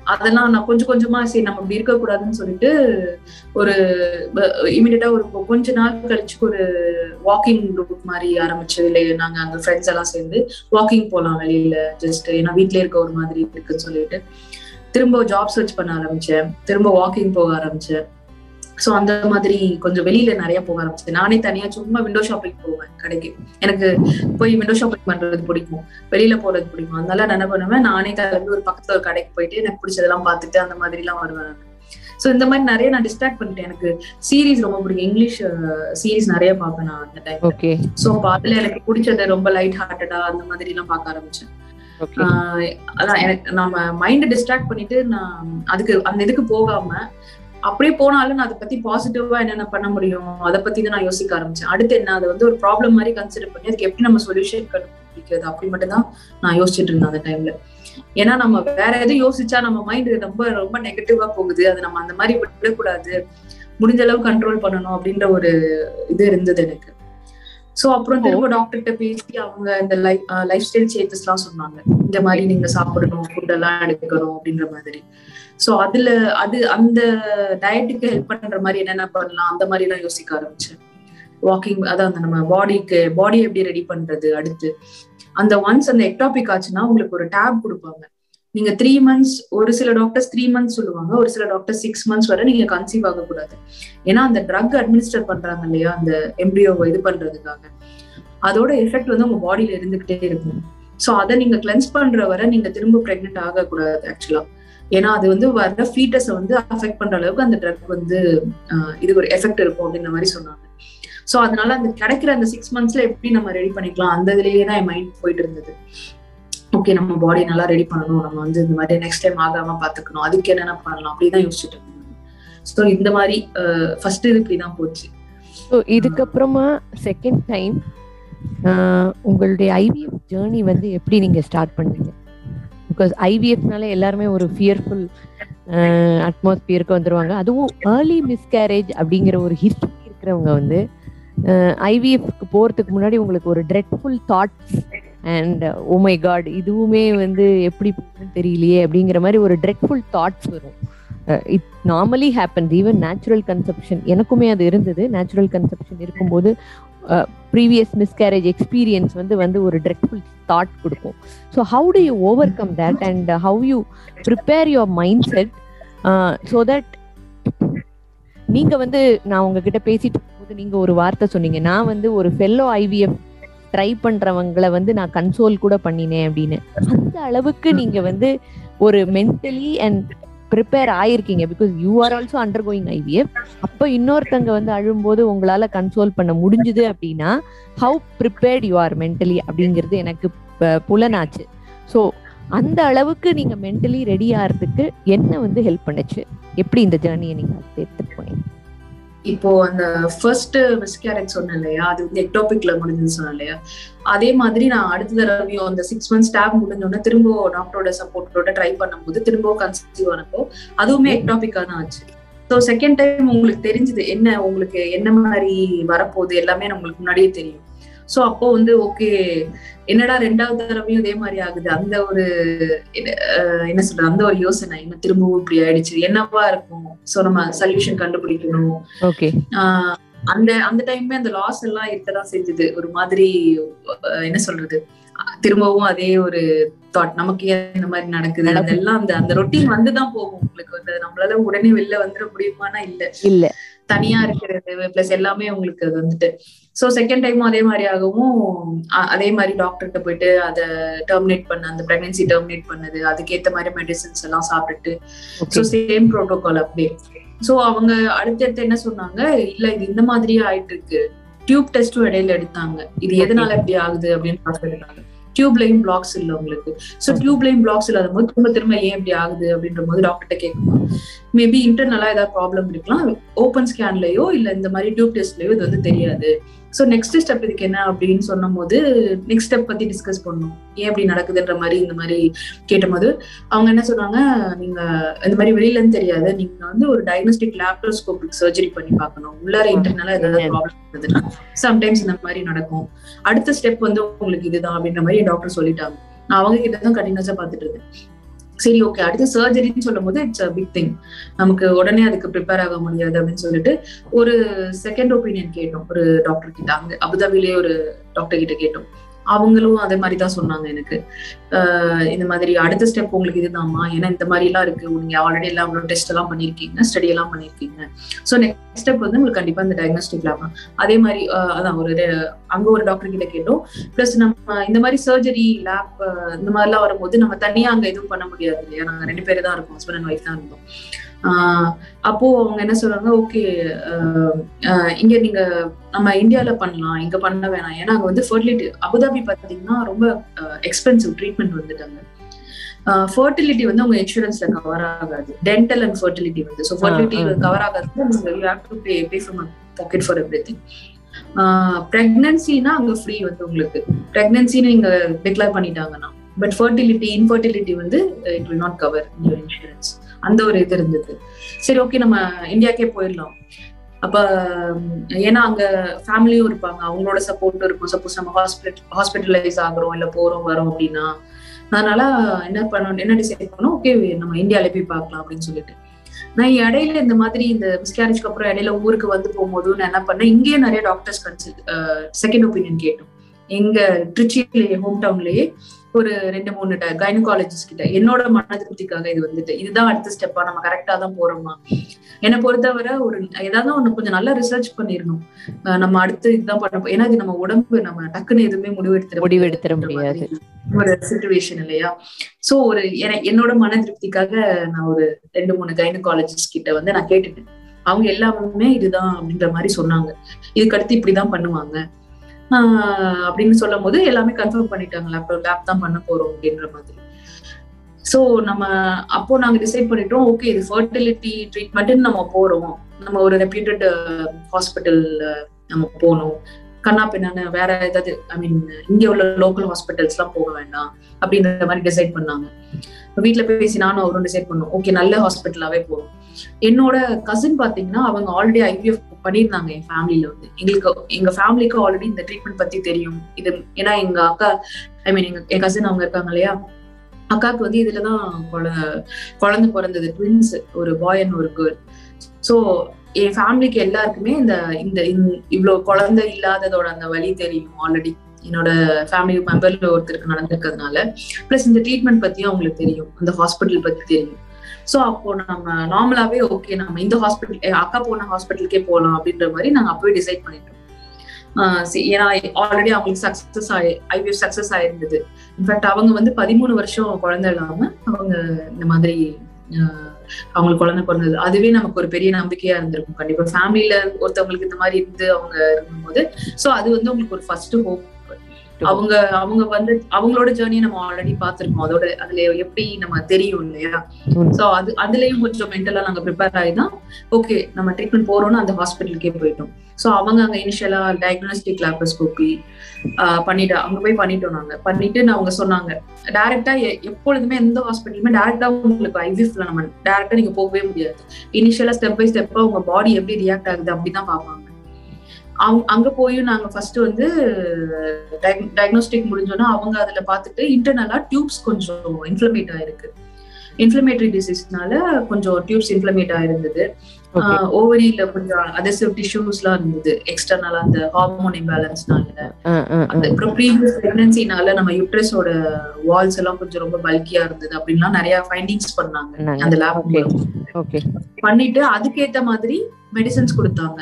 அதெல்லாம் நான் கொஞ்சம் கொஞ்சமா சரி நம்ம அப்படி இருக்க கூடாதுன்னு சொல்லிட்டு ஒரு இமீடியட்டா ஒரு கொஞ்ச நாள் கழிச்சு ஒரு வாக்கிங் குரூப் மாதிரி ஆரம்பிச்சு இல்லை நாங்க அங்க ஃப்ரெண்ட்ஸ் எல்லாம் சேர்ந்து வாக்கிங் போலாம் வெளியில ஜஸ்ட் ஏன்னா வீட்லயே இருக்க ஒரு மாதிரி இருக்குன்னு சொல்லிட்டு. திரும்ப ஜாப் சர்ச் பண்ண ஆரம்பிச்சேன். திரும்ப வாக்கிங் போக ஆரம்பிச்சேன். சோ அந்த மாதிரி கொஞ்சம் வெளியில நிறைய போக ஆரம்பிச்சேன் நானே தனியா சும்மா விண்டோ ஷாப்பிங் போவேன் கடைக்கு. எனக்கு போய் விண்டோ ஷாப்பிங் பண்றது பிடிக்கும். வெளியில போறது பிடிக்கும். அதனால நான் என்ன பண்ணுவேன் நானே கிளம்பி ஒரு பக்கத்துல ஒரு கடைக்கு போயிட்டு எனக்கு பிடிச்சதெல்லாம் பார்த்துட்டு அந்த மாதிரி எல்லாம் வருவேன் சோ இந்த மாதிரி நிறைய நான் டிஸ்ட்ராக்ட் பண்ணிட்டேன். எனக்கு சீரீஸ் ரொம்ப பிடிக்கும். இங்கிலீஷ் சீரீஸ் நிறைய பார்ப்பேன் நான் அந்த டைம் ஓகே சோ அதுல எனக்கு பிடிச்சது ரொம்ப லைட் ஹார்ட்டடா அந்த மாதிரி எல்லாம் பார்க்க ஆரம்பிச்சேன். அதான் எனக்கு நம்ம மைண்ட் டிஸ்ட்ராக்ட் பண்ணிட்டு நான் அதுக்கு அந்த இதுக்கு போகாம அப்படியே போனாலும் நான் அதை பத்தி பாசிட்டிவா என்னென்ன பண்ண முடியும்? அதை பத்தி தான் நான் யோசிக்க ஆரம்பிச்சேன். அடுத்து என்ன? அதை வந்து ஒரு ப்ராப்ளம் மாதிரி கன்சிடர் பண்ணி அதுக்கு எப்படி நம்ம சொல்யூஷன் கண்டுபிடிக்கிறது? அப்படி மட்டும் தான் நான் யோசிச்சுட்டு இருந்தேன் அந்த டைம்ல ஏன்னா நம்ம வேற எதுவும் யோசிச்சா நம்ம மைண்ட் ரொம்ப ரொம்ப நெகட்டிவா போகுது. அது நம்ம அந்த மாதிரி விடக்கூடாது. முடிஞ்ச அளவு கண்ட்ரோல் பண்ணணும் அப்படின்ற ஒரு இது இருந்தது எனக்கு. சோ அப்புறம் திரும்ப டாக்டர்கிட்ட பேசி அவங்க இந்த லைஃப் லைஃப் ஸ்டைல் சேஞ்சஸ் எல்லாம் சொன்னாங்க. இந்த மாதிரி நீங்க சாப்பிடணும் ஃபுட் எல்லாம் எடுக்கணும் அப்படின்ற மாதிரி. சோ அதுல அது அந்த டயட்டுக்கு ஹெல்ப் பண்ற மாதிரி என்னென்ன பண்ணலாம்? அந்த மாதிரி எல்லாம் யோசிக்க ஆரம்பிச்சேன். வாக்கிங் அதான் அந்த நம்ம பாடிக்கு பாடி எப்படி ரெடி பண்றது அடுத்து. அந்த ஒன்ஸ் அந்த எக்டாபிக் ஆச்சுன்னா உங்களுக்கு ஒரு டேப் கொடுப்பாங்க. நீங்க த்ரீ மந்த்ஸ் ஒரு சில டாக்டர்ஸ் த்ரீ மந்த்ஸ் சொல்லுவாங்க. ஒரு சில டாக்டர் சிக்ஸ் மந்த்ஸ் வரை நீங்க கன்சீவ் ஆகக்கூடாது. ஏன்னா அந்த ட்ரக் அட்மினிஸ்டர் பண்றாங்க இல்லையா? அந்த எம்ப்ரியோவை இது பண்றதுக்காக. அதோட எஃபெக்ட் வந்து உங்க பாடியில இருந்துகிட்டே இருக்கும். ஸோ அதை நீங்க கிளென்ஸ் பண்ற வரை நீங்க திரும்ப பிரெக்னென்ட் ஆகக்கூடாது ஆக்சுவலா ஏன்னா அது வந்து வர ஃபீட்டஸை வந்து அஃபெக்ட் பண்ற அளவுக்கு அந்த ட்ரக் வந்து இது ஒரு எஃபெக்ட் இருக்கும் அப்படின்ற மாதிரி சொன்னாங்க. ஸோ அதனால அந்த கிடைக்கிற அந்த சிக்ஸ் மந்த்ஸ்ல எப்படி நம்ம ரெடி பண்ணிக்கலாம்? அந்த இதுலயே தான் என் மைண்ட் போயிட்டு இருந்தது. ஓகே நம்ம பாடி நல்லா ரெடி பண்ணணும். நம்ம வந்து இந்த மாதிரி நெக்ஸ்ட் டைம் ஆகாம பாத்துக்கணும் அதுக்கு என்னென்ன பண்ணலாம்? அப்படிதான் யோசிச்சுட்டு இருந்தேன் ஸோ இந்த மாதிரி ஃபர்ஸ்ட் இது இப்படிதான் போச்சு. ஸோ இதுக்கப்புறமா செகண்ட் டைம் உங்களுடைய ஐவிஎஃப் ஜேர்னி வந்து எப்படி நீங்க ஸ்டார்ட் பண்ணீங்க? பிகாஸ் ஐவிஎஃப்னால எல்லாருமே ஒரு ஃபியர்ஃபுல் அட்மாஸ்பியருக்கு வந்துருவாங்க. அதுவும் ஏர்லி மிஸ்கேரேஜ் அப்படிங்கிற ஒரு ஹிஸ்டரி இருக்கிறவங்க வந்து ஐவிஎஃப்க்கு போறதுக்கு முன்னாடி உங்களுக்கு ஒரு dreadful thoughts and oh my god இதுவுமே வந்து எப்படி தெரியலையே அப்படிங்கிற மாதிரி ஒரு ட்ரெட்ஃபுல் தாட்ஸ் வரும். It normally happens even natural conception எனக்குமே அது இருந்தது. நேச்சுரல் கன்செப்ஷன் இருக்கும்போது ப்ரீவியஸ் மிஸ்கேரேஜ் எக்ஸ்பீரியன்ஸ் வந்து வந்து ஒரு ட்ரெட்ஃபுல் தாட் கொடுக்கும். So how do you overcome that and how you prepare your mindset so that நீங்க வந்து நான் உங்ககிட்ட பேசிட்டு இருக்கும்போது நீங்க ஒரு வார்த்தை சொன்னீங்க. நான் வந்து ஒரு ஃபெல்லோ ஐவிஎஃப் ட்ரை பண்றவங்களை வந்து நான் கன்சோல் கூட பண்ணினேன் அப்படின்னு. அந்த அளவுக்கு நீங்க வந்து ஒரு mentally and prepare ஆயிருக்கீங்க because you are also undergoing IVF அப்போ இன்னொருத்தங்க வந்து அழும்போது உங்களால கன்சோல் பண்ண முடிஞ்சுது அப்படின்னா how prepared you are mentally அப்படிங்கிறது எனக்கு புலனாச்சு. ஸோ அந்த அளவுக்கு நீங்க மென்டலி ரெடி ஆகிறதுக்கு என்ன வந்து ஹெல்ப் பண்ணுச்சு? எப்படி இந்த ஜேர்னியை நீங்க எடுத்துட்டு இப்போ அந்த ஃபர்ஸ்ட் மிஸ்கேரேஜ் சொன்னேன் இல்லையா அது வந்து எக்டாபிக்ல முடிஞ்சுன்னு சொன்னேன் இல்லையா அதே மாதிரி நான் அடுத்த தடவையும் அந்த சிக்ஸ் மந்த்ஸ் ஸ்டாப் முடிஞ்சோடனே திரும்ப டாக்டரோட சப்போர்ட்டோட ட்ரை பண்ணும்போது திரும்ப கன்சீவ் ஆனப்போ அதுவுமே எக்டாபிக்கா தான் ஆச்சு. ஸோ செகண்ட் டைம் உங்களுக்கு தெரிஞ்சது என்ன உங்களுக்கு என்ன மாதிரி வரப்போகுது எல்லாமே உங்களுக்கு முன்னாடியே தெரியும். ஸோ அப்போ வந்து ஓகே என்னடா ரெண்டாவது தடவையும் இதே மாதிரி ஆகுது. அந்த ஒரு என்ன சொல்றது? அந்த ஒரு யோசனை. என்ன திரும்பவும் இப்படி ஆயிடுச்சு. என்னவா இருக்கும்? ஸோ நம்ம சொல்யூஷன் கண்டுபிடிக்கணும். ஓகே அந்த அந்த டைமே அந்த லாஸ் எல்லாம் இருக்கதான் செஞ்சது ஒரு மாதிரி என்ன சொல்றது? திரும்பவும் அதே ஒரு தாட் நமக்கு ஏன் இந்த மாதிரி நடக்குது. அதெல்லாம் அந்த அந்த ரொட்டீன் வந்துதான் போகும். உங்களுக்கு வந்து நம்மளால உடனே வெளில வந்துட முடியுமானா இல்ல. இல்ல. தனியா இருக்கிறது பிளஸ் எல்லாமே உங்களுக்கு அது வந்துட்டு. சோ செகண்ட் டைமும் அதே மாதிரி ஆகவும் அதே மாதிரி டாக்டர்கிட்ட போயிட்டு அதை டெர்மினேட் பண்ண அந்த பிரெக்னன்சி டெர்மினேட் பண்ணது அதுக்கேத்த மாதிரி மெடிசன்ஸ் எல்லாம் சாப்பிட்டுட்டு ஸோ சேம் ப்ரோட்டோகால் அப்படியே. சோ அவங்க அடுத்தடுத்து என்ன சொன்னாங்க? இல்ல இது இந்த மாதிரியே ஆயிட்டு இருக்கு டியூப் டெஸ்டும் இடையில எடுத்தாங்க. இது எதனால இப்படி ஆகுது? அப்படின்னு பார்த்துருக்காங்க டியூப்லையும் பிளாக்ஸ் இல்ல உங்களுக்கு சோ டியூப்லையும் பிளாக்ஸ் இல்லாத போது திரும்ப திரும்ப ஏன் இப்படி ஆகுது அப்படின்ற போது டாக்டர்கிட்ட கேட்கணும் மேபி இன்டர்னலா ஏதாவது ப்ராப்ளம் இருக்கலாம். ஓப்பன் ஸ்கேன்லயோ இல்ல இந்த மாதிரி டியூப் டெஸ்ட்லயோ இது வந்து தெரியாது. ஸோ நெக்ஸ்ட் ஸ்டெப் இதுக்கு என்ன அப்படின்னு சொன்னும் போது நெக்ஸ்ட் ஸ்டெப் பத்தி டிஸ்கஸ் பண்ணணும் ஏன் இப்படி நடக்குதுன்ற மாதிரி இந்த மாதிரி கேட்டபோது அவங்க என்ன சொன்னாங்க நீங்க இந்த மாதிரி வெளியில இருந்து தெரியாது. நீங்க வந்து ஒரு டயக்னோஸ்டிக் லேப்ரோஸ்கோபிக் சர்ஜரி பண்ணி பார்க்கணும். உள்ளார இன்டர்னலா ஏதாவது ப்ராப்ளம் இருந்ததுன்னா சம்டைம்ஸ் இந்த மாதிரி நடக்கும். அடுத்த ஸ்டெப் வந்து உங்களுக்கு இதுதான் அப்படின்ற மாதிரி டாக்டர் சொல்லிட்டாங்க. நான் அவங்க கிட்ட தான் கண்டினியூஸா பார்த்துட்டு இருந்தேன் சரி ஓகே அடுத்து சர்ஜரின்னு சொல்லும் போது இட்ஸ் அ பிக் திங் நமக்கு உடனே அதுக்கு ப்ரிப்பேர் ஆக முடியாது அப்படின்னு சொல்லிட்டு ஒரு செகண்ட் ஒப்பீனியன் கேட்டோம் ஒரு டாக்டர் கிட்ட. அங்க அபுதாபிலேயே ஒரு டாக்டர் கிட்ட கேட்டோம். அவங்களும் அதே மாதிரி தான் சொன்னாங்க எனக்கு. இந்த மாதிரி அடுத்த ஸ்டெப் உங்களுக்கு இதுதான்மா ஏன்னா இந்த மாதிரி எல்லாம் இருக்கு. நீங்க ஆல்ரெடி எல்லாம் அவ்வளோ டெஸ்ட் எல்லாம் பண்ணிருக்கீங்க ஸ்டடி எல்லாம் பண்ணிருக்கீங்க ஸோ நெக்ஸ்ட் ஸ்டெப் வந்து உங்களுக்கு கண்டிப்பா இந்த டயக்னோஸ்டிக் லேப் அதே மாதிரி அதான் ஒரு அங்க ஒரு டாக்டர் கிட்ட கேட்டோம். பிளஸ் நம்ம இந்த மாதிரி சர்ஜரி லேப் இந்த மாதிரிலாம் வரும்போது நம்ம தனியா அங்க எதுவும் பண்ண முடியாது இல்லையா? நாங்க ரெண்டு பேரும் தான் இருக்கோம் ஹஸ்பண்ட் அண்ட் ஒய்ஃப் தான் இருந்தோம். அப்போ அவங்க என்ன சொல்றாங்க ஓகே இங்க நீங்க நம்ம இந்தியால பண்ணலாம் இங்க பண்ண வேணாம். ஏன்னா அங்க வந்து ஃபர்டிலிட்டி அபுதாபி பாத்தீங்கன்னா ரொம்ப எக்ஸ்பென்சிவ் ட்ரீட்மெண்ட் வந்துட்டாங்க. ஃபர்டிலிட்டி வந்து உங்க இன்சூரன்ஸ்ல கவர் ஆகாது. டென்டல் அண்ட் ஃபர்டிலிட்டி வந்து. ஸோ ஃபர்டிலிட்டி கவர் ஆகாது you have to pay pay from pocket for everything பிரெக்னன்சினா அங்க ஃப்ரீ வந்து உங்களுக்கு. பிரெக்னன்சின்னு நீங்க டிக்ளேர் பண்ணிட்டாங்கன்னா பட் ஃபர்டிலிட்டி இன்ஃபர்டிலிட்டி வந்து it will not cover insurance அந்த ஒரு இது இருந்தது. சரி ஓகே நம்ம இந்தியாக்கே போயிடலாம். அப்ப ஏன்னா அங்க ஃபேமிலியும் இருப்பாங்க. அவங்களோட சப்போர்ட்டும் இருக்கும். சப்போஸ் நம்ம ஹாஸ்பிட்டல் ஹாஸ்பிட்டலைஸ் ஆகுறோம் இல்ல போறோம் வரோம் அப்படின்னா அதனால என்ன பண்ணணும் என்ன டிசைட் பண்ணோம் ஓகே நம்ம இந்தியால போய் பார்க்கலாம் அப்படின்னு சொல்லிட்டு. நான் இடையில இந்த மாதிரி இந்த மிஸ்கேரேஜ்க்கு அப்புறம் இடையில ஊருக்கு வந்து போகும்போது நான் என்ன பண்ணேன்? இங்கேயே நிறைய டாக்டர்ஸ் கன்சல்ட் செகண்ட் ஒப்பீனியன் கேட்டோம். எங்க திருச்சியிலேயே ஹோம் டவுன்லயே ஒரு ரெண்டு மூணு கைனகாலஜிஸ்ட் கிட்ட என்னோட மன திருப்திக்காக இது வந்துட்டு இதுதான் அடுத்த ஸ்டெப்பா நம்ம கரெக்டா தான் போறோமா? என்னை பொறுத்தவரை ஒரு ஏதாவது ஒண்ணு கொஞ்சம் நல்லா ரிசர்ச் பண்ணிடணும் நம்ம அடுத்து இதுதான் பண்ண ஏன்னா இது நம்ம உடம்பு நம்ம டக்குன்னு எதுவுமே முடிவெடுத்துட முடிவெடுத்துட முடியாது. ஒரு சுச்சுவேஷன் இல்லையா? சோ ஒரு என்னோட மன திருப்திக்காக நான் ஒரு ரெண்டு மூணு கைனகாலஜிஸ்ட் கிட்ட வந்து நான் கேட்டுட்டேன். அவங்க எல்லாமே இதுதான் அப்படின்ற மாதிரி சொன்னாங்க. இதுக்கு அடுத்து இப்படிதான் பண்ணுவாங்க. அப்படின்னு சொல்லும் போது எல்லாமே கன்ஃபார்ம் பண்ணிட்டாங்க லேப்டாப் லேப் தான் பண்ண போறோம் அப்படின்ற மாதிரி. ஸோ நம்ம அப்போ நாங்க டிசைட் பண்ணிட்டோம் ஓகே இது ஃபர்டிலிட்டி ட்ரீட்மெண்ட்னு நம்ம போறோம். நம்ம ஒரு ரெப்யூட்டட் ஹாஸ்பிட்டல் நம்ம போகணும். கண்ணா பின்னான்னு வேற ஏதாவது ஐ மீன் இங்க உள்ள லோக்கல் ஹாஸ்பிட்டல்ஸ் எல்லாம் போக வேண்டாம் அப்படின்ற மாதிரி டிசைட் பண்ணாங்க. வீட்டுல பேசி நானும் அவரும் டிசைட் பண்ணோம் ஓகே நல்ல ஹாஸ்பிட்டலாவே போகணும் என்னோட கசின் பாத்தீங்கன்னா அவங்க ஆல்ரெடி ஐவிஎஃப் பண்ணியிருந்தாங்க என் ஃபேமிலியில வந்து. எங்களுக்கு எங்க ஃபேமிலிக்கு ஆல்ரெடி இந்த ட்ரீட்மெண்ட் பத்தி தெரியும். இது ஏன்னா எங்க அக்கா ஐ மீன் எங்க என் கசின் அவங்க இருக்காங்க இல்லையா? அக்காவுக்கு வந்து இதுலதான் குழந்தை பிறந்தது. ட்வின்ஸ் ஒரு பாய் அண்ட் ஒரு கேர்ள் ஸோ என் ஃபேமிலிக்கு எல்லாருக்குமே இந்த இந்த இவ்வளவு குழந்தை இல்லாததோட அந்த வழி தெரியும் ஆல்ரெடி என்னோட ஃபேமிலி மெம்பர்ல ஒருத்தருக்கு நடந்திருக்கிறதுனால. பிளஸ் இந்த ட்ரீட்மெண்ட் பத்தியும் அவங்களுக்கு தெரியும். அந்த ஹாஸ்பிட்டல் பத்தி தெரியும். ஸோ அப்போ நம்ம நார்மலாவே ஓகே நம்ம இந்த ஹாஸ்பிட்டல் அக்கா போன ஹாஸ்பிட்டலுக்கே போகலாம் அப்படின்ற மாதிரி நாங்க அப்பவே டிசைட் பண்ணிட்டோம். ஏன்னா ஆல்ரெடி அவங்களுக்கு சக்சஸ் ஆயி ஐவிஎஃப் சக்சஸ் ஆயிருந்தது. இன்ஃபேக்ட் அவங்க வந்து பதிமூணு வருஷம் குழந்தை இல்லாம அவங்க இந்த மாதிரி அவங்களுக்கு குழந்தை பிறந்தது. அதுவே நமக்கு ஒரு பெரிய நம்பிக்கையா இருந்திருக்கும். கண்டிப்பா ஃபேமிலியில ஒருத்தவங்களுக்கு இந்த மாதிரி இருந்து அவங்க இருக்கும்போது சோ அது வந்து உங்களுக்கு ஒரு ஃபர்ஸ்ட் ஹோப் அவங்க அவங்க வந்து அவங்களோட ஜேர்னியை நம்ம ஆல்ரெடி பார்த்திருக்கோம். அதோட அதுல எப்படி நம்ம தெரியும் இல்லையா. சோ அது அதுலயும் கொஞ்சம் மென்டலா நாங்க ப்ரிப்பேர் ஆகி தான் ஓகே நம்ம ட்ரீட்மெண்ட் போறோம்னு அந்த ஹாஸ்பிட்டலுக்கே போயிட்டோம். சோ அவங்க அங்க இனிஷியலா டயக்னோஸ்டிக் லேப்ரோஸ்கோபி பண்ணிட்டு அங்க போய் பண்ணிட்டோம் நாங்க. பண்ணிட்டு அவங்க சொன்னாங்க டைரக்டா எப்பொழுதுமே எந்த ஹாஸ்பிட்டலுமே டைரக்டா உங்களுக்கு ஐவிஎஃப்ல நம்ம டைரக்டா நீங்க போகவே முடியாது. இனிஷியலா ஸ்டெப் பை ஸ்டெப்பா உங்க பாடி எப்படி ரியாக்ட் ஆகுது அப்படிதான் பார்ப்பாங்க. அவங்க அங்க போய் நாங்க ஃபர்ஸ்ட் வந்து டயக்னோஸ்டிக் முடிஞ்சோன்னா அவங்க அதுல பார்த்துட்டு இன்டர்னலா டியூப்ஸ் கொஞ்சம் இன்ஃபிளமேட் ஆயிருக்கு. இன்ஃபிளமேட்டரி டிசீஸ்னால கொஞ்சம் டியூப்ஸ் இன்ஃபிளமேட் ஆயிருந்தது. ஓவரியில கொஞ்சம் அதசிவ் டிஷ்யூஸ்லாம் இருந்தது. எக்ஸ்டர்னலா அந்த ஹார்மோன் இம்பேலன்ஸ்னால அந்த அப்புறம் ப்ரீவியஸ் பிரெக்னன்சினால நம்ம யூட்ரஸோட வால்ஸ் எல்லாம் கொஞ்சம் ரொம்ப பல்கியா இருந்தது அப்படின்லாம் நிறைய ஃபைண்டிங்ஸ் பண்ணாங்க. அந்த லேப் பண்ணிட்டு அதுக்கேத்த மாதிரி மெடிசன்ஸ் கொடுத்தாங்க.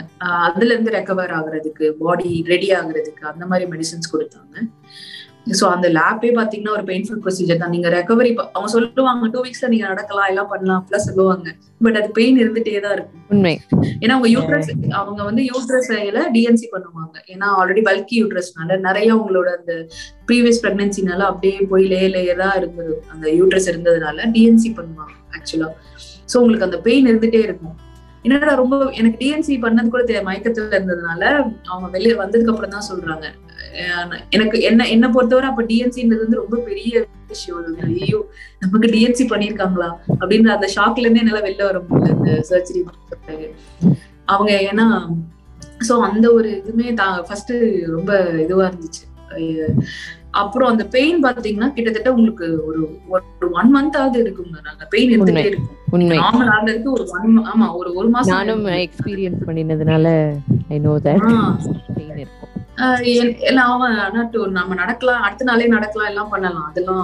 அதுல இருந்து ரெக்கவர் ஆகுறதுக்கு பாடி ரெடி ஆகுறதுக்கு அந்த மாதிரி மெடிசன்ஸ் கொடுத்தாங்க. சோ அந்த லேப்பே பாத்தீங்கன்னா ஒரு பெயின்ஃபுல் ப்ரொசீஜர் தான். நீங்க ரெக்கவரி அவங்க சொல்லுவாங்க டூ வீக்ஸ்ல நீங்க நடக்கலாம் எல்லாம் பண்ணலாம் அப்படிலாம் சொல்லுவாங்க. பட் அது பெயின் இருந்துட்டே தான் இருக்கும். உண்மை. ஏன்னா அவங்க யூட்ரஸ் அவங்க வந்து யூட்ரஸ் டிஎன்சி பண்ணுவாங்க. ஏன்னா ஆல்ரெடி பல்கி யூட்ரஸ்னால நிறைய உங்களோட அந்த ப்ரீவியஸ் பிரெக்னன்சினால அப்படியே போய் லே லேயரா இருந்தது. அந்த யூட்ரஸ் இருந்ததுனால டிஎன்சி பண்ணுவாங்க ஆக்சுவலா சோ உங்களுக்கு அந்த பெயின் இருந்துட்டே இருக்கும். என்னடா ரொம்ப எனக்கு டிஎன்சி பண்ணது கூட தெரியாது மயக்கத்துல இருந்ததுனால அவங்க வெளியே வந்ததுக்கு அப்புறம் தான் சொல்றாங்க. அஹ் எனக்கு என்ன என்ன பொறுத்தவரை அப்ப டிஎன்சின்றது வந்து ரொம்ப பெரிய விஷயம். ஐயோ நமக்கு டிஎன்சி பண்ணிருக்காங்களா அப்படின்ற அந்த ஷாக்ல இருந்து என்னால வெளில வர முடியல இந்த சர்ஜரி அவங்க ஏன்னா சோ அந்த ஒரு இதுமே தான் ஃபர்ஸ்ட் ரொம்ப இதுவா இருந்துச்சு. அப்புறம் அந்த பெயின் பாத்தீங்கன்னா கிட்டத்தட்ட உங்களுக்கு ஒரு ஒரு ஒன் மந்த் ஆகுது இருக்குங்க. நாங்க பெயின் இருந்துட்டே. இருக்கும். நார்மல் ஆனதுக்கு ஒரு ஒன் ஆமா ஒரு ஒரு மாசம் நானும். எக்ஸ்பீரியன்ஸ் பண்ணினதுனால ஐ நோ தட். பெயின் இருக்கும். எல்லாம் நம்ம நடக்கலாம் அடுத்த நாளே நடக்கலாம் எல்லாம் பண்ணலாம். அதெல்லாம்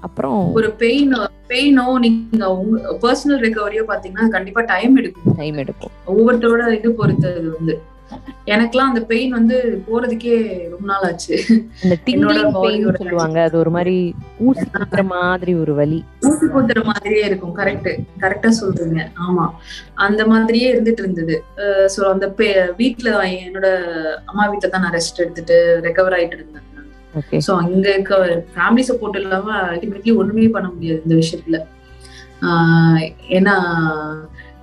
அப்புறம் ஒரு பெயின் பெயினோ நீங்க பர்சனல் ரெக்கவரியோ பாத்தீங்கன்னா கண்டிப்பா டைம் எடுக்கும். டைம் எடுக்கும். ஒவ்வொருத்தரோட இது பொறுத்தது வந்து. எனக்கெல்லாம் அந்த பெயின் வந்து போறதுக்கே ரொம்ப நாள் ஆச்சு. சொல்லுவாங்க அது ஒரு மாதிரி ஊசி குத்துற மாதிரி ஒரு வலி. ஊசி குத்துற மாதிரியே இருக்கும் கரெக்ட் கரெக்டா சொல்றீங்க. ஆமா. அந்த மாதிரியே இருந்துட்டு இருந்தது. சோ அந்த வீட்ல என்னோட அம்மா வீட்ல தான் நான் ரெஸ்ட் எடுத்துட்டு ரெக்கவர் ஆயிட்டு இருந்தேன். ஓகே சோ அங்க இருக்க ஃபேமிலி சப்போர்ட் இல்லாம அல்டிமேட்லி ஒண்ணுமே பண்ண முடியாது இந்த விஷயத்துல. ஆஹ் ஏன்னா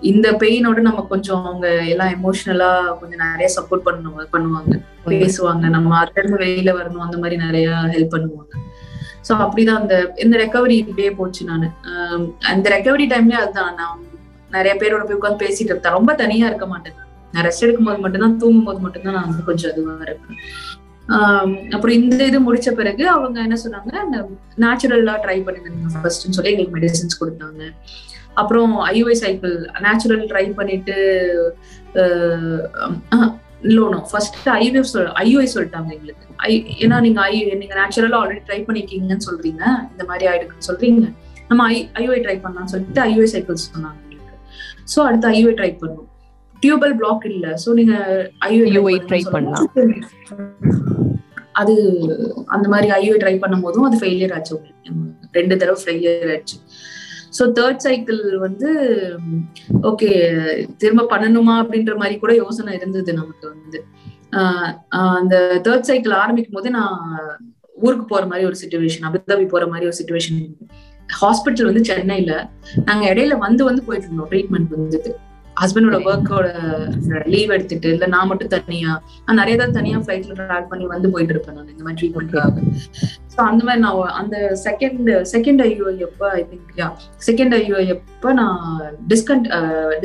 இந்த பெயினோட நம்ம கொஞ்சம் அவங்க எல்லாம் எமோஷனலா கொஞ்சம் நிறைய சப்போர்ட் பண்ணுவாங்க பண்ணுவாங்க. பேசுவாங்க. நம்ம அதுலேருந்து வெளியில வரணும். அந்த மாதிரி நிறைய ஹெல்ப் பண்ணுவாங்க. சோ அப்படிதான் அந்த இந்த ரெக்கவரி இப்படியே போச்சு நானு. ஆஹ் அந்த ரெக்கவரி டைம்லயே அதுதான். நான் நிறைய பேரோட போய் உட்காந்து பேசிட்டு இருப்பேன். ரொம்ப தனியா இருக்க மாட்டேன் நான். ரெஸ்ட் எடுக்கும் போது மட்டும்தான் தூங்கும் போது மட்டும்தான் நான் வந்து கொஞ்சம் அதுவா இருப்பேன். ஆஹ் அப்புறம் இந்த இது முடிச்ச பிறகு அவங்க என்ன சொன்னாங்க நேச்சுரல்லா ட்ரை பண்ணுங்க. ஃபர்ஸ்ட்னு சொல்லி எங்களுக்கு மெடிசன்ஸ் கொடுத்தாங்க. அப்புறம் ஐஓஐ சைக்கிள் நேச்சுரல் ட்ரை பண்ணிட்டு லோனோ ஃபர்ஸ்ட் ஐவிஎஃப் சொல் ஐஓஐ சொல்லிட்டாங்க எங்களுக்கு. ஐ ஏன்னா நீங்க ஐ நீங்க நேச்சுரலா ஆல்ரெடி ட்ரை பண்ணிருக்கீங்கன்னு சொல்றீங்க. இந்த மாதிரி ஆயிடுக்குன்னு சொல்றீங்க. நம்ம ஐ ஐஓஐ ட்ரை பண்ணலாம்னு சொல்லிட்டு ஐஓஐ சைக்கிள்ஸ் சொன்னாங்க எங்களுக்கு. ஸோ அடுத்து ஐஓஐ ட்ரை பண்ணோம் டியூபல் பிளாக் இல்ல. சோ நீங்க ஐஓஐ try பண்ணலாம். அது அந்த மாதிரி ஐஓஐ ட்ரை பண்ணும் போதும் அது ஃபெயிலியர் ஆச்சு ரெண்டு தடவை ஃபெயிலியர் ஆச்சு. ஸோ தேர்ட் சைக்கிள் வந்து ஓகே திரும்ப பண்ணணுமா அப்படின்ற மாதிரி கூட யோசனை இருந்தது நமக்கு வந்து. அந்த தேர்ட் சைக்கிள் ஆரம்பிக்கும் போது நான் ஊருக்கு போற மாதிரி ஒரு சுச்சுவேஷன் அபுதாபி போற மாதிரி ஒரு சுச்சுவேஷன் ஹாஸ்பிட்டல் வந்து சென்னையில. நாங்க இடையில வந்து வந்து போயிட்டு இருந்தோம் ட்ரீட்மெண்ட் வந்துட்டு. ஹஸ்பண்டோட ஒர்க்கோட லீவ் எடுத்துட்டு இல்ல நான் மட்டும் தனியா நான் நிறைய தான் தனியா ஃபிளைட்ல டிராவல் பண்ணி வந்து போயிட்டு இருப்பேன் நான் இந்த மாதிரி ட்ரீட்மெண்ட்காக ஸோ அந்த மாதிரி நான் அந்த செகண்ட் செகண்ட் ஐஓ எப்ப I think yeah second IUI எப்ப நான் டிஸ்கண்ட்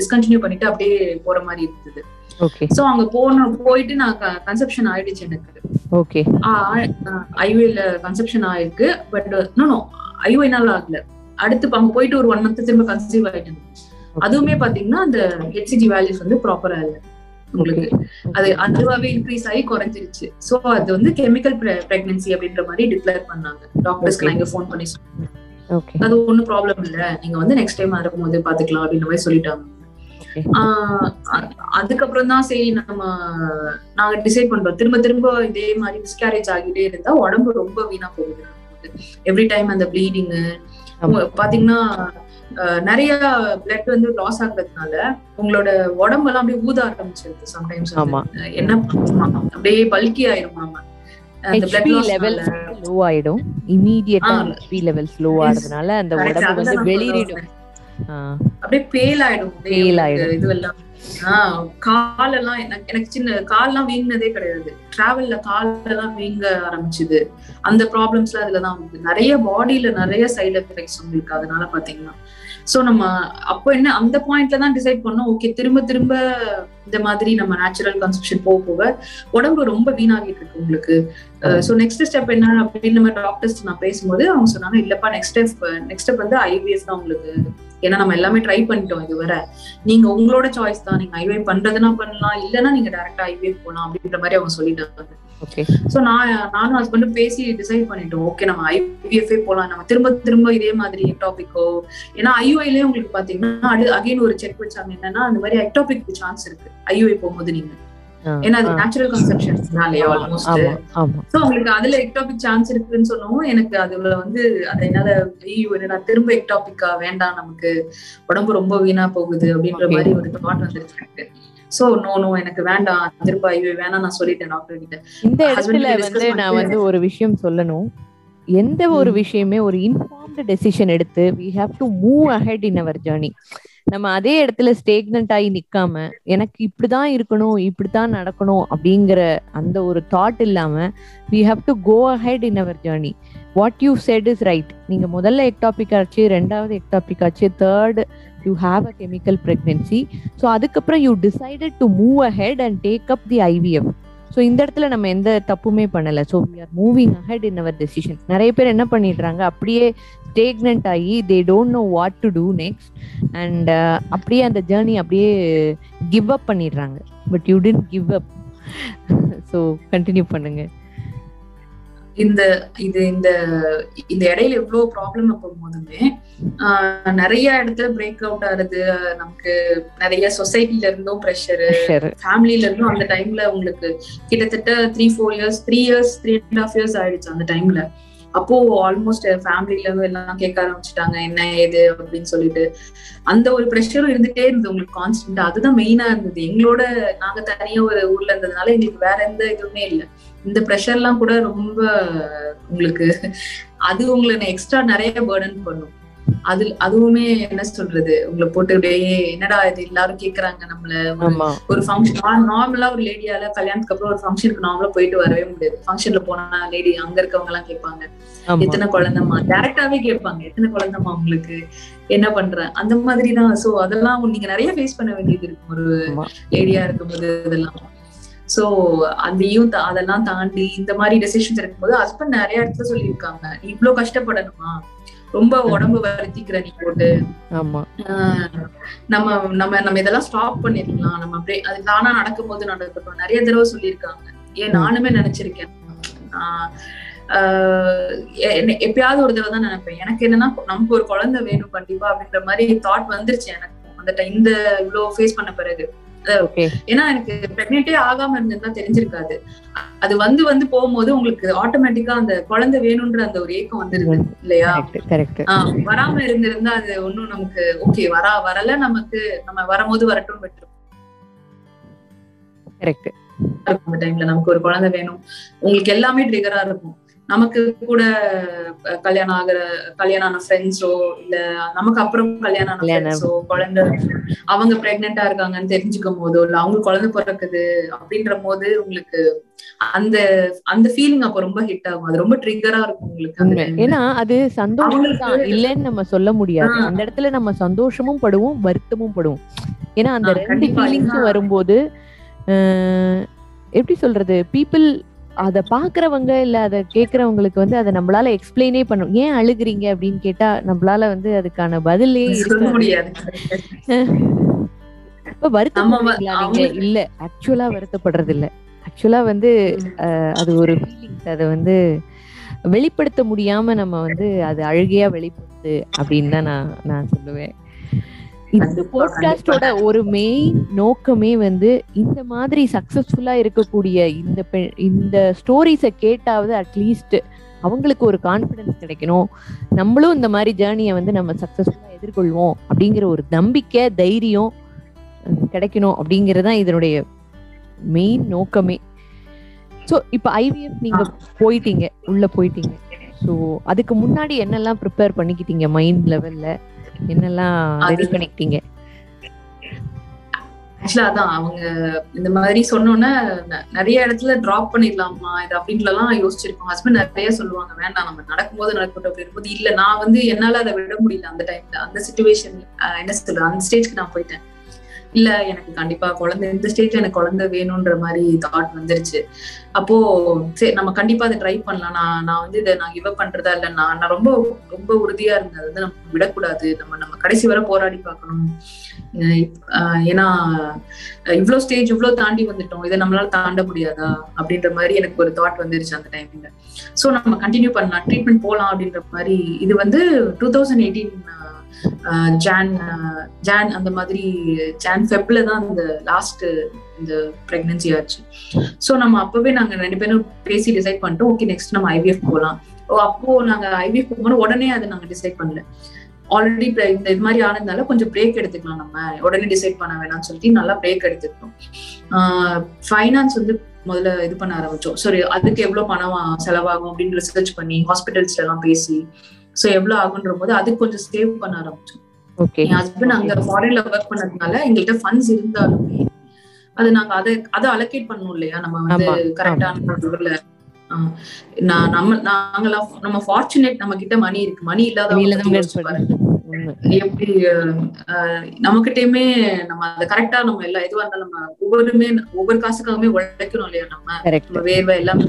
டிஸ்கண்டினியூ பண்ணிட்டு அப்படியே போற மாதிரி இருந்தது. ஓகே ஸோ அங்க போன போயிட்டு நான் கன்செப்ஷன் ஆயிடுச்சு எனக்கு. ஓகே ஐஓல கன்செப்ஷன் ஆயிருக்கு பட் நோ ஐஓனால ஆகல. அடுத்து அங்க போயிட்டு ஒரு ஒன் மந்த் திரும்ப கன்சீவ் ஆயிட்டேன். அதுவுமே பாத்தீங்கன்னா அந்த ஹெச்சிஜி வேல்யூஸ் வந்து ப்ராப்பரா இல்ல. உங்களுக்கு அது அதுவாவே இன்க்ரீஸ் ஆகி குறைஞ்சிருச்சு. சோ அது வந்து கெமிக்கல் பிரெக்னன்சி அப்படின்ற மாதிரி டிக்ளேர் பண்ணாங்க. டாக்டர்ஸ்க்கு நான் இங்க ஃபோன் பண்ணி சொன்னேன் அது ஒண்ணும் ப்ராப்ளம் இல்ல. நீங்க வந்து நெக்ஸ்ட் டைம் வரும்போது பாத்துக்கலாம் அப்படின்ற மாதிரி சொல்லிட்டாங்க. அதுக்கப்புறம் தான் சரி நம்ம நாங்க டிசைட் பண்றோம். திரும்ப திரும்ப இதே மாதிரி மிஸ்கேரேஜ் ஆகிட்டே இருந்தா உடம்பு ரொம்ப வீணா போகுது. எவ்ரி டைம் அந்த ப்ளீடிங் ஆமா. பாத்தீங்கன்னா நிறைய பிளட் வந்து லாஸ் ஆகுறதுனால உங்களோட உடம்பெல்லாம் அப்படியே ஊத ஆரம்பிச்சிருது சம்டைம்ஸ். என்ன பண்ணுமா? அப்படியே பல்கி ஆயிருமாமா லோ ஆயிடும். இமீடியட்டா. ஹெச்பி லெவல்ஸ் லோ அந்த உடம்பு வந்து வெளியிடும் ஆ, அப்படியே பேல் ஆயிடும். உங்களுக்கு ஆயிடும். இதுவெல்லாம். காலெல்லாம் எனக்கு சின்ன கால்லாம் வீங்கினதே கிடையாது. டிராவல்ல காலெல்லாம் வீங்க ஆரம்பிச்சுது. அந்த ப்ராப்ளம்ஸ்லாம் அதுலதான் நிறைய பாடியில நிறைய சைடு எஃபெக்ட்ஸ் உங்களுக்கு அதனால பாத்தீங்கன்னா சோ நம்ம அப்போ என்ன அந்த பாயிண்ட்ல தான் டிசைட் பண்ணோம் ஓகே திரும்ப திரும்ப இந்த மாதிரி நம்ம நேச்சுரல் கன்சப்ஷன் போக போக உடம்பு ரொம்ப வீணாகிட்டு இருக்கு உங்களுக்கு. சோ நெக்ஸ்ட் ஸ்டெப் என்ன அப்படின்னு நம்ம டாக்டர்ஸ் நான் பேசும்போது அவங்க சொன்னாங்க இல்லப்பா நெக்ஸ்ட் ஸ்டெப் நெக்ஸ்ட் ஸ்டெப் வந்து ஐவிஎஸ் தான் உங்களுக்கு. ஏன்னா நம்ம எல்லாமே ட்ரை பண்ணிட்டோம் இதுவரை நீங்க உங்களோட சாய்ஸ் தான். நீங்க ஐவே பண்றதுனா பண்ணலாம் இல்லைன்னா நீங்க டேரக்டா ஐவே போலாம் அப்படின்ற மாதிரி அவங்க சொல்லிட்டாங்க. சோ நான் நானும் ஹஸ்பண்டும் பேசி டிசைட் பண்ணிட்டோம். ஓகே நம்ம ஐவிஎஃப்ஏ போலாம். நம்ம திரும்ப திரும்ப இதே மாதிரி எக்டாபிக்கோ ஏன்னா ஐயூஐலயே உங்களுக்கு பாத்தீங்கன்னா அது அகைன் ஒரு செக் வச்சாங்க. என்னன்னா அந்த மாதிரி எக்டாபிக் சான்ஸ் இருக்கு. ஐயூஐ போகும்போது நீங்க. ஏன்னா அது. நேச்சுரல் கன்செப்ஷன்ஸ்னாலே ஆல்மோஸ்ட் சோ உங்களுக்கு அதுல எக்டாபிக் சான்ஸ் இருக்குன்னு சொன்னவும் எனக்கு அதுல வந்து அது என்னால ஐயோ என்னடா திரும்ப எக்டாபிக்கா வேண்டாம் நமக்கு. உடம்பு ரொம்ப வீணா போகுது அப்படின்ற. மாதிரி ஒரு தாட் வந்துருச்சு சோ நோ நோ எனக்கு வேண்டாம் திரும்ப ஐயோ வேணாம் நான் சொல்லிட்டேன் டாக்டர் கிட்ட. இந்த இடத்துல வந்து நான் வந்து ஒரு விஷயம் சொல்லணும். எந்த ஒரு. விஷயமே ஒரு இன்ஃபார்ம்டு டெசிஷன் எடுத்து we have to move ahead in our journey நம்ம அதே இடத்துல ஸ்டேக்னண்ட் ஆகி நிக்காம எனக்கு இப்படிதான் இருக்கணும் இப்படித்தான் நடக்கணும் அப்படிங்கிற அந்த ஒரு தாட் இல்லாம we have to go ahead in our journey what you said is right நீங்க முதல்ல எக்டாபிக் ஆச்சு ரெண்டாவது எக்டாபிக் ஆச்சு third you have a chemical pregnancy so அதுக்கப்புறம் you decided to move ahead and take up the IVF so இந்த இடத்துல நம்ம எந்த தப்புமே பண்ணலை. So we are moving ahead in our decision நிறைய பேர் என்ன பண்ணிடுறாங்க? அப்படியே ஸ்டேக்னண்ட் ஆகி they don't know what to do next and அப்படியே அந்த ஜேர்னி அப்படியே கிவ் அப் பண்ணிடுறாங்க. But you didn't give up so continue பண்ணுங்கள் இந்த இது இந்த இந்த இடையில எவ்வளவு ப்ராப்ளம் போகும்போதுமே நிறைய இடத்துல பிரேக் அவுட் ஆகுது நமக்கு நிறைய சொசைட்டில இருந்தும் ப்ரெஷர் ஃபேமிலில இருந்தும் அந்த டைம்ல உங்களுக்கு கிட்டத்தட்ட three four years three years three and half years ஆயிடுச்சு அந்த டைம்ல அப்போ ஆல்மோஸ்ட் ஃபேமிலில எல்லாம் கேட்க ஆரம்பிச்சுட்டாங்க என்ன ஏது அப்படின்னு சொல்லிட்டு. அந்த ஒரு ப்ரெஷரும் இருந்துட்டே இருந்தது உங்களுக்கு கான்ஸ்டன்டா அதுதான் மெயினா இருந்தது. எங்களோட நாங்க தனியா ஒரு ஊர்ல இருந்ததுனால எங்களுக்கு வேற எந்த இதுவுமே இல்லை. இந்த ப்ரெஷர்லாம் கூட ரொம்ப உங்களுக்கு அது உங்களை எக்ஸ்ட்ரா நிறைய பேர்டன் பண்ணும். அது அதுவுமே என்ன சொல்றது? உங்களை போட்டு அப்படியே என்னடா இது எல்லாரும் கேக்குறாங்க நம்மள? ஒரு ஃபங்க்ஷன் நார்மலா ஒரு லேடியால கல்யாணத்துக்கு அப்புறம் ஒரு ஃபங்க்ஷனுக்கு நார்மலா போயிட்டு வரவே முடியாது. ஃபங்க்ஷன்ல போனா லேடி அங்க இருக்கவங்க எல்லாம் கேட்பாங்க எத்தனை குழந்தைமா டேரக்டாவே கேட்பாங்க. எத்தனை குழந்தைமா உங்களுக்கு? என்ன பண்ற? அந்த மாதிரி தான் சோ அதெல்லாம் நீங்க நிறைய ஃபேஸ் பண்ண வேண்டியது இருக்கும். ஒரு. லேடியா இருக்கும்போது இதெல்லாம். சோ அதையும் அதெல்லாம் தாண்டி இந்த மாதிரி டெசிஷன்ஸ் எடுக்கும்போது ஹஸ்பண்ட் நிறைய இடத்துல சொல்லியிருக்காங்க. இவ்வளவு கஷ்டப்படணுமா? ரொம்ப உடம்பு வருத்திக்கிற நீ போட்டு. நம்ம நம்ம நம்ம இதெல்லாம் ஸ்டாப் பண்ணிருக்கலாம் நம்ம அப்படியே அது தானா நடக்கும் போது நடக்கட்டும். நிறைய தடவை சொல்லியிருக்காங்க. ஏன் நானுமே நினைச்சிருக்கேன். எப்பயாவது ஒரு தடவை தான் நினைப்பேன். எனக்கு என்னன்னா நமக்கு ஒரு குழந்தை வேணும் கண்டிப்பா அப்படின்ற மாதிரி தாட் வந்துருச்சு எனக்கு. அந்த இந்த இவ்வளவு ஃபேஸ் பண்ண பிறகு. ஏன்னா எனக்கு பிரெக்னென்ட்டே ஆகாம இருந்திருந்தா தெரிஞ்சிருக்காது. அது வந்து வந்து போகும்போது உங்களுக்கு ஆட்டோமேட்டிக்கா அந்த குழந்தை வேணும்ன்ற அந்த ஒரு ஏக்கம் வந்துருது இல்லையா? வராம இருந்திருந்தா அது ஒண்ணும் நமக்கு ஓகே வரா வரல நமக்கு நம்ம வரும்போது வரட்டும் விட்டுரும். கரெக்ட் டைம்ல நமக்கு ஒரு குழந்தை வேணும். உங்களுக்கு எல்லாமே ட்ரிகரா இருக்கும். நமக்கு கூட கல்யாணம் ஆகுற கல்யாணம் ஆன ஃப்ரெண்ட்ஸோ இல்ல நமக்கு அப்புறம் கல்யாணம் ஆன. ஃப்ரெண்ட்ஸோ குழந்தை அவங்க பிரெக்னெண்டா இருக்காங்கன்னு தெரிஞ்சுக்கும் போதோ இல்ல அவங்களுக்கு குழந்தை பிறக்குது அப்படின்ற போது உங்களுக்கு அந்த அந்த ஃபீலிங் அப்ப ரொம்ப ஹிட் ஆகும் அது ரொம்ப ட்ரிகரா இருக்கும் உங்களுக்கு. ஏன்னா அது சந்தோஷம் இல்லைன்னு நம்ம சொல்ல முடியாது. அந்த இடத்துல நம்ம சந்தோஷமும் படுவோம் வருத்தமும் படுவோம் ஏன்னா அந்த ரெண்டு. ஃபீலிங்ஸும் வரும்போது எப்படி சொல்றது பீப்புள் அத பாக்குறவங்க இல்ல அத கேக்குறவங்களுக்கு வந்து அதை நம்மளால எக்ஸ்பிளைனே பண்ணும் ஏன் அழுகுறீங்க அப்படின்னு கேட்டா நம்மளால வந்து அதுக்கான பதிலே சொல்ல இருக்காது. முடியாது. இப்ப நீங்க? இல்ல ஆக்சுவலா வருத்தப்படுறது இல்ல ஆக்சுவலா வந்து அது ஒரு ஃபீலிங்ஸ் அதை வந்து வெளிப்படுத்த முடியாம நம்ம வந்து அது அழுகையா வெளிப்படுத்து அப்படின்னு தான் நான் நான் சொல்லுவேன். இந்த போட்காஸ்டோட ஒரு மெயின் நோக்கமே வந்து இந்த மாதிரி சக்சஸ்ஃபுல்லா இருக்கக்கூடிய இந்த இந்த ஸ்டோரிஸை கேட்டாவது அட்லீஸ்ட் அவங்களுக்கு ஒரு கான்ஃபிடன்ஸ் கிடைக்கணும். நம்மளும் இந்த மாதிரி ஜேர்னியை வந்து நம்ம சக்சஸ்ஃபுல்லா எதிர்கொள்வோம் அப்படிங்கிற ஒரு நம்பிக்கை தைரியம் கிடைக்கணும் அப்படிங்கறதுதான் இதனுடைய மெயின் நோக்கமே. சோ இப்ப ஐவிஎஃப் நீங்க போயிட்டீங்க உள்ள போயிட்டீங்க. சோ அதுக்கு முன்னாடி என்னெல்லாம் ப்ரிப்பேர் பண்ணிக்கிட்டீங்க மைண்ட் லெவல்ல என்னெல்லாம் ரெடி பண்ணிக்கிட்டீங்க? ஆக்சுவலா அதான் அவங்க இந்த மாதிரி சொன்னோன்னே நிறைய இடத்துல டிராப் பண்ணிடலாமா? இது அப்படின்ட்டுலாம் யோசிச்சிருக்கோம். ஹஸ்பண்ட் நிறைய சொல்லுவாங்க வேண்டாம் நம்ம நடக்கும்போது நடக்கட்டும். அப்படி இருக்கும்போது இல்ல நான் வந்து என்னால அதை விட முடியல அந்த டைம்ல அந்த சுச்சுவேஷன் என்ன சொல்றது? அந்த ஸ்டேஜ்க்கு நான் போயிட்டேன். இல்ல எனக்கு கண்டிப்பா குழந்தை இந்த ஸ்டேஜ்ல எனக்கு குழந்தை வேணும்ன்ற மாதிரி தாட் வந்துருச்சு. அப்போ சரி நம்ம கண்டிப்பா அதை ட்ரை பண்ணலாம். நான் நான் வந்து இதை நான் கிவ் பண்றதா இல்ல நான் நான் ரொம்ப ரொம்ப உறுதியா இருந்தேன் அதை வந்து நம்ம விடக்கூடாது. நம்ம நம்ம கடைசி வரை போராடி பார்க்கணும். ஏன்னா இவ்வளோ ஸ்டேஜ் இவ்ளோ தாண்டி வந்துட்டோம். இதை நம்மளால தாண்ட முடியாதா? அப்படின்ற மாதிரி எனக்கு ஒரு தாட் வந்துருச்சு அந்த டைம்ல சோ நம்ம கண்டினியூ பண்ணலாம். ட்ரீட்மெண்ட் போலாம் அப்படின்ற மாதிரி இது வந்து two thousand eighteen Jan Jan அந்த மாதிரி ஜான் ஃபெப்ல தான் அந்த லாஸ்ட் இந்த பிரெக்னன்சி ஆச்சு. சோ நம்ம அப்பவே நாங்க ரெண்டு பேரும் பேசி டிசைட் பண்ணிட்டோம் ஓகே நெக்ஸ்ட் நம்ம ஐவிஎஃப் போகலாம் ஓ அப்போ நாங்க ஐவிஎஃப் போகும்போது உடனே அதை நாங்க டிசைட் பண்ணல. ஆல்ரெடி இந்த இது மாதிரி ஆனதுனால கொஞ்சம் பிரேக் எடுத்துக்கலாம் நம்ம. உடனே டிசைட் பண்ண வேணாம்னு சொல்லிட்டு நல்லா பிரேக் எடுத்துக்கிட்டோம். ஃபைனான்ஸ் வந்து முதல்ல இது பண்ண ஆரம்பிச்சோம். சரி அதுக்கு எவ்வளவு பணம் செலவாகும் அப்படின்னு ரிசர்ச் பண்ணி ஹாஸ்பிட்டல்ஸ்ல எல்லாம் பேசி சோ எவ்வளவு ஆகுன்ற போது அதுக்கு கொஞ்சம் சேவ் பண்ண ஆரம்பிச்சோம். ஓகே என் ஹஸ்பண்ட் அங்க ஃபாரின்ல ஒர்க் பண்ணதுனால எங்கள்கிட்ட ஃபண்ட்ஸ் இருந்தாலுமே அது நாங்க அதை அதை அலோகேட் பண்ணணும் இல்லையா? நம்ம வந்து கரெக்டான நான் நம்ம நாங்களாம் நம்ம ஃபார்ச்சுனேட் நம்ம கிட்ட மணி இருக்கு. மணி இல்லாத எப்படி நமக்கிட்டயுமே நம்ம அதை கரெக்டா நம்ம எல்லாம் எதுவா இருந்தாலும் நம்ம ஒவ்வொருமே ஒவ்வொரு காசுக்காகவே உழைக்கணும் இல்லையா நம்ம? நம்ம வேர்வை எல்லாமே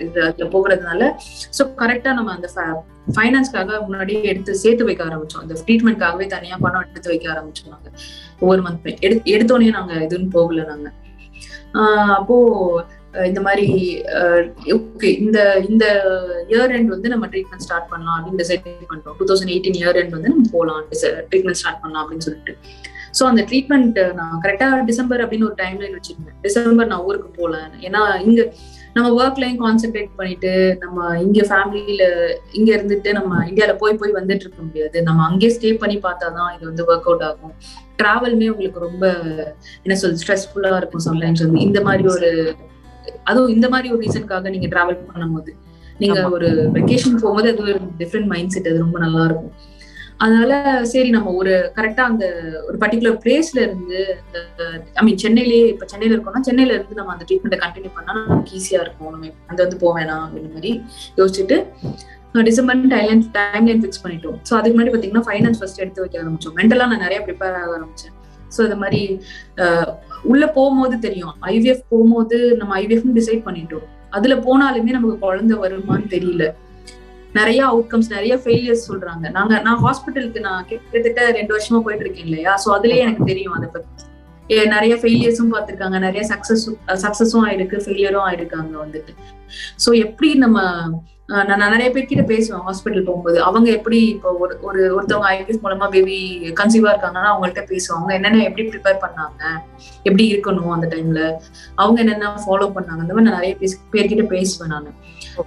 இது அதுல போகிறதுனால. சோ கரெக்டா நம்ம அந்த ஃபைனான்ஸ்க்காக முன்னாடியே எடுத்து சேர்த்து வைக்க ஆரம்பிச்சோம். அந்த ட்ரீட்மெண்ட்காகவே தனியா பணம் எடுத்து வைக்க ஆரம்பிச்சோம் நாங்க. ஒவ்வொரு மந்த் எடுத்து எடுத்தோடனே நாங்க எதுவும் போகல நாங்க. ஆஹ் அப்போ இந்த மாதிரி ஓகே இந்த இந்த இயர் எண்ட் வந்து நம்ம ட்ரீட்மெண்ட் ஸ்டார்ட் பண்ணலாம் அப்படின்னு டிசைட் பண்றோம் two thousand eighteen year end வந்து நம்ம போகலாம் ட்ரீட்மெண்ட் ஸ்டார்ட் பண்ணலாம் அப்படின்னு சொல்லிட்டு. ஸோ அந்த ட்ரீட்மெண்ட் நான் கரெக்டா டிசம்பர் அப்படின்னு ஒரு டைம் லைன் வச்சிருந்தேன். டிசம்பர் நான் ஊருக்கு போகல. ஏன்னா இங்க நம்ம ஒர்க்லையும் கான்சென்ட்ரேட் பண்ணிட்டு நம்ம இங்க ஃபேமிலியில இங்க இருந்துட்டு நம்ம இந்தியால போய் போய் வந்துட்டு இருக்க முடியாது. நம்ம அங்கேயே ஸ்டே பண்ணி பார்த்தாதான் இது வந்து ஒர்க் அவுட் ஆகும். டிராவலுமே உங்களுக்கு ரொம்ப என்ன சொல் ஸ்ட்ரெஸ்ஃபுல்லா இருக்கும் சம்டைம்ஸ் வந்து. இந்த மாதிரி ஒரு அதுவும் இந்த மாதிரி ஒரு ரீசனுக்காக நீங்க டிராவல் பண்ணும்போது நீங்க. ஒரு வெக்கேஷன் போகும்போது அது ஒரு டிஃப்ரெண்ட் மைண்ட் செட் அது ரொம்ப நல்லா இருக்கும். அதனால சரி நம்ம ஒரு கரெக்டா அந்த ஒரு பர்டிகுலர் பிளேஸ்ல இருந்து ஐ மீன் சென்னையிலேயே இப்ப சென்னையில இருக்கோம்னா சென்னையில இருந்து நம்ம அந்த ட்ரீட்மெண்ட்டை கண்டினியூ பண்ணா நமக்கு ஈஸியா இருக்கும். நம்ம அந்த வந்து போக வேணாம் அப்படின்ற மாதிரி யோசிச்சுட்டு December time time line fix பண்ணிட்டோம். ஸோ அதுக்கு முன்னாடி பாத்தீங்கன்னா ஃபைனான்ஸ் ஃபர்ஸ்ட் எடுத்து வைக்க ஆரம்பிச்சோம். மென்டலா நான் நிறைய ப்ரிப்பேர் ஆக ஆரம்பிச்சேன். ஸோ இது மாதிரி உள்ள போகும்போது தெரியும். ஐவிஎஃப் போகும்போது நம்ம ஐவிஎஃப்னு டிசைட் பண்ணிட்டோம். அதுல போனாலுமே நமக்கு குழந்தை வருமான்னு தெரியல. நிறைய அவுட்கம்ஸ் நிறைய ஃபெயிலியர்ஸ் சொல்றாங்க. நாங்க நான் ஹாஸ்பிட்டலுக்கு நான் கிட்டத்தட்ட ரெண்டு வருஷமா போயிட்டு இருக்கேன் இல்லையா? சோ அதுலயே எனக்கு தெரியும் அதை பத்தி. நிறைய ஃபெயிலியர்ஸும் பார்த்துருக்காங்க. நிறைய சக்சஸ் சக்சஸும் ஆயிருக்கு ஃபெயிலியரும் ஆயிருக்காங்க வந்துட்டு. சோ எப்படி நம்ம நான் நிறைய பேர்கிட்ட பேசுவேன் ஹாஸ்பிட்டல் போகும்போது. அவங்க எப்படி இப்போ ஒரு ஒரு ஒருத்தவங்க ஐவிஎஸ் மூலமா பேபி கன்சீவா இருக்காங்கன்னா அவங்கள்ட்ட பேசுவாங்க அவங்க என்னென்ன எப்படி ப்ரிப்பேர் பண்ணாங்க? எப்படி இருக்கணும் அந்த டைம்ல அவங்க என்னென்ன ஃபாலோ பண்ணாங்க? அந்த மாதிரி நான் நிறைய பேச பேர்கிட்ட பேசுவேன் நான்.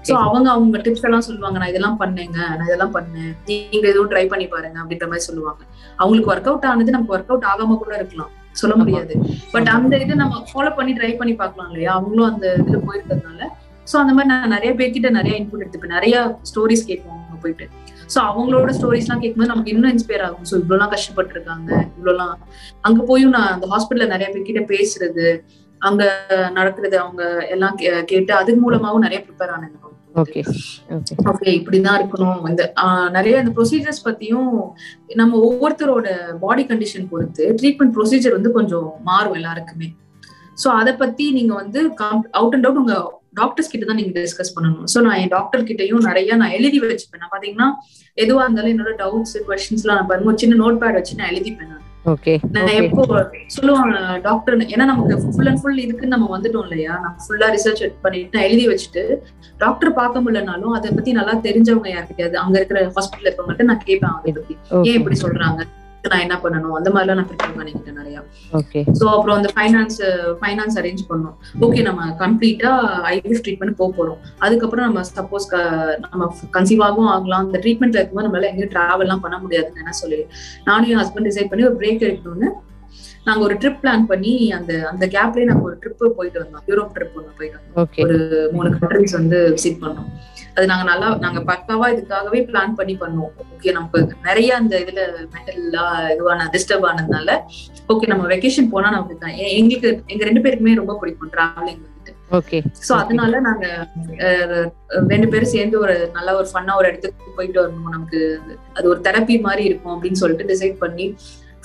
சோ அவங்க அவங்க டிப்ஸ் எல்லாம் சொல்லுவாங்க. நான் இதெல்லாம் பண்ணேங்க நான் இதெல்லாம் பண்ணேன். நீங்க எதுவும் ட்ரை பண்ணி பாருங்க அப்படின்ற மாதிரி சொல்லுவாங்க. அவங்களுக்கு ஒர்க் அவுட் ஆனது நமக்கு ஒர்க் அவுட் ஆகாம கூட இருக்கலாம். சொல்ல. முடியாது. பட் அந்த இது நம்ம ஃபாலோ பண்ணி ட்ரை பண்ணி பார்க்கலாம் இல்லையா? அவங்களும் அந்த இதுல போயிருக்கிறதுனால சோ அந்த மாதிரி நான் நிறைய பேர்கிட்ட நிறைய இன்புட் எடுத்துப்பேன். நிறைய ஸ்டோரிஸ் கேட்போம் அவங்க போயிட்டு. சோ அவங்களோட ஸ்டோரிஸ் எல்லாம் கேட்கும்போது நமக்கு இன்னும் இன்ஸ்பயர் ஆகும். சோ இவ்வளவு கஷ்டப்பட்டு இருக்காங்க இவ்வளவுலாம் அங்க போயும் நான் அந்த ஹாஸ்பிட்டல்ல நிறைய பேர்கிட்ட பேசுறது அங்க நடக்கிறது அவங்க எல்லாம் கேட்டு அது மூலமாவும் நிறைய ப்ரிப்பேர் ஆனேன். ஓகே ஓகே இப்படிதான் இருக்கணும். இந்த நிறைய இந்த ப்ரொசீஜர்ஸ் பத்தியும் நம்ம ஒவ்வொருத்தரோட பாடி கண்டிஷன் பொறுத்து ட்ரீட்மெண்ட் ப்ரொசீஜர் வந்து கொஞ்சம் மாறும் எல்லாருக்குமே. சோ அத பத்தி நீங்க வந்து அவுட் அண்ட் அவுட் உங்க டாக்டர்ஸ் கிட்ட தான் நீங்க டிஸ்கஸ் பண்ணணும். சோ நான் என் டாக்டர் கிட்டயும் நிறைய நான் எழுதி வச்சுப்பேன். நான் பாத்தீங்கன்னா எதுவா இருந்தாலும் என்னோட டவுட்ஸ் கொஸ்டின்ஸ் எல்லாம் நான் பாருங்க. ஒரு சின்ன நோட் பேட் வச்சு நான் எழுதிப்பேன் நான். நான் எப்போ சொல்லுவாங்க டாக்டர் ஏன்னா நமக்கு ஃபுல் அண்ட் ஃபுல் இதுக்கு நம்ம வந்துட்டோம் இல்லையா? நம்ம ஃபுல்லா ரிசர்ச் பண்ணிட்டு நான் எழுதி வச்சுட்டு டாக்டர் பார்க்க முடியலனாலும் அதை பத்தி நல்லா தெரிஞ்சவங்க யார்கிட்டயாவது அங்க இருக்கிற ஹாஸ்பிட்டல் இருக்கவங்கள்ட்ட நான் கேட்பேன் அதை பத்தி. ஏன் இப்படி சொல்றாங்க? நான் என்ன பண்ணணும்? அந்த மாதிரிலாம் நான் ப்ரிப்பேர் பண்ணிக்கிட்டேன் நிறைய. ஓகே சோ அப்புறம் அந்த ஃபைனான்ஸ் ஃபைனான்ஸ் அரேஞ்ச் பண்ணோம். ஓகே நம்ம கம்ப்ளீட்டா ஐவிஎஃப் ட்ரீட்மெண்ட் போக போறோம். அதுக்கப்புறம் நம்ம சப்போஸ் நம்ம கன்சீவ் ஆகும் ஆகலாம். அந்த ட்ரீட்மெண்ட்ல இருக்கும்போது நம்மளால எங்கேயும் டிராவல் எல்லாம் பண்ண முடியாதுன்னு என்ன சொல்லி நானும் என் ஹஸ்பண்ட் டிசைட் பண்ணி ஒரு பிரேக் எடுக்கணும்னு நாங்க ஒரு ட்ரிப் பிளான் பண்ணி அந்த அந்த கேப்லயே நாங்க ஒரு ட்ரிப் போயிட்டு வந்தோம். யூரோப் ட்ரிப் ஒன்று போயிட்டு வந்தோம். ஒரு மூணு கண்ட்ரிஸ் வந்து விசிட் பண்ணோம். அது நாங்க நல்லா நாங்க பக்காவா இதுக்காகவே பிளான் பண்ணி பண்ணுவோம். ஓகே நமக்கு நிறைய அந்த இதுல மென்டல்லா இதுவான டிஸ்டர்ப் ஆனதுனால ஓகே நம்ம வெக்கேஷன் போனா நமக்கு எங்களுக்கு எங்க ரெண்டு பேருக்குமே ரொம்ப பிடிக்கும் டிராவலிங் ஓகே சோ அதனால நாங்க ரெண்டு பேரும் சேர்ந்து ஒரு நல்ல ஒரு ஃபன்னா ஒரு இடத்துக்கு போயிட்டு வரணும். நமக்கு அது- அது ஒரு தெரப்பி மாதிரி இருக்கும் அப்படின்னு சொல்லிட்டு டிசைட் பண்ணி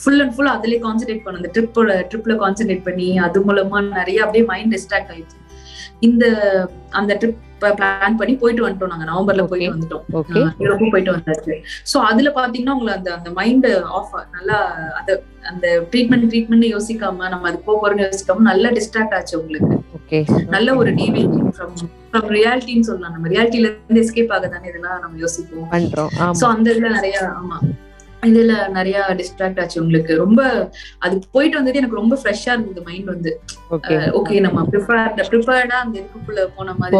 ஃபுல் அண்ட் ஃபுல் அதுலயே கான்சென்ட்ரேட் பண்ண அந்த ட்ரிப்போட ட்ரிப்ல கான்சென்ட்ரேட் பண்ணி அது மூலமா நிறைய அப்படியே மைண்ட் டிஸ்ட்ராக்ட் ஆயிடுச்சு. இந்த அந்த ட்ரிப் பிளான் பண்ணி போயிட்டு வந்துட்டோம் நாங்க. நவம்பர்ல போயிட்டு. வந்துட்டோம். யூரோப்பும் போயிட்டு வந்தாச்சு. சோ அதுல பாத்தீங்கன்னா உங்களை அந்த அந்த மைண்ட் ஆஃப் நல்லா அந்த அந்த ட்ரீட்மெண்ட் ட்ரீட்மெண்ட் யோசிக்காம நம்ம அது போக போறோம்னு யோசிக்காம நல்லா டிஸ்ட்ராக்ட் ஆச்சு உங்களுக்கு. ஓகே நல்ல ஒரு டிவியேஷன் ஃப்ரம் ஃப்ரம் ரியாலிட்டின்னு சொல்லலாம். நம்ம ரியாலிட்டில இருந்து எஸ்கேப் ஆக தானே இதெல்லாம் நம்ம யோசிப்போம். சோ அந்த இதுல நிறைய ஆமா. இதுல நிறைய டிஸ்ட்ராக்ட் ஆச்சு உங்களுக்கு. ரொம்ப அது போயிட்டு வந்துட்டு எனக்கு ரொம்ப ஃப்ரெஷ்ஷா இருந்தது மைண்ட் வந்து. ஓகே நம்ம ப்ரிப்பேர்ட் ப்ரிப்பேர்டா அந்த இதுக்குள்ள போன மாதிரி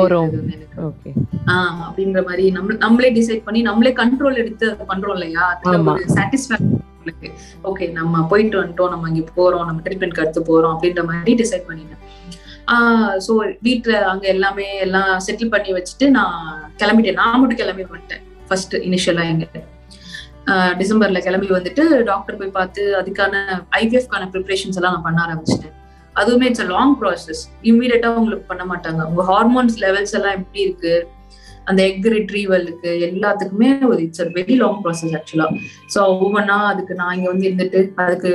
எனக்கு. ஓகே ஆஹ் அப்படின்ற மாதிரி நம்ம நம்மளே டிசைட் பண்ணி நம்மளே கண்ட்ரோல் எடுத்து அதை பண்றோம் இல்லையா? அதுல. ஒரு சாட்டிஸ்பாக்சன் உங்களுக்கு ஓகே நம்ம போயிட்டு வந்துட்டோம் நம்ம இங்க போறோம் நம்ம ட்ரீட்மெண்ட் அடுத்து போறோம் அப்படின்ற மாதிரி டிசைட் பண்ணிட்டேன். ஆஹ் சோ வீட்ல அங்க எல்லாமே எல்லாம் செட்டில் பண்ணி வச்சுட்டு நான் கிளம்பிட்டேன். நான் மட்டும் கிளம்பி வந்துட்டேன். ஃபர்ஸ்ட் இனிஷியலா எங்க ஆஹ் டிசம்பர்ல கிளம்பி வந்துட்டு டாக்டர் போய் பார்த்து அதுக்கான ஐவிஎஃப்கான ப்ரிப்பரேஷன்ஸ் எல்லாம் நான் பண்ண ஆரம்பிச்சிட்டேன். அதுவுமே இட்ஸ் அ லாங் ப்ராசஸ் இம்மீடியட்டா உங்களுக்கு பண்ண மாட்டாங்க. உங்க ஹார்மோன்ஸ் லெவல்ஸ் எல்லாம் எப்படி இருக்கு? அந்த எக் ரிட்ரீவலுக்கு எல்லாத்துக்குமே ஒரு it's very long process actually so ஒவ்வொன்றா அதுக்கு நான் இங்க வந்து இருந்துட்டு அதுக்கு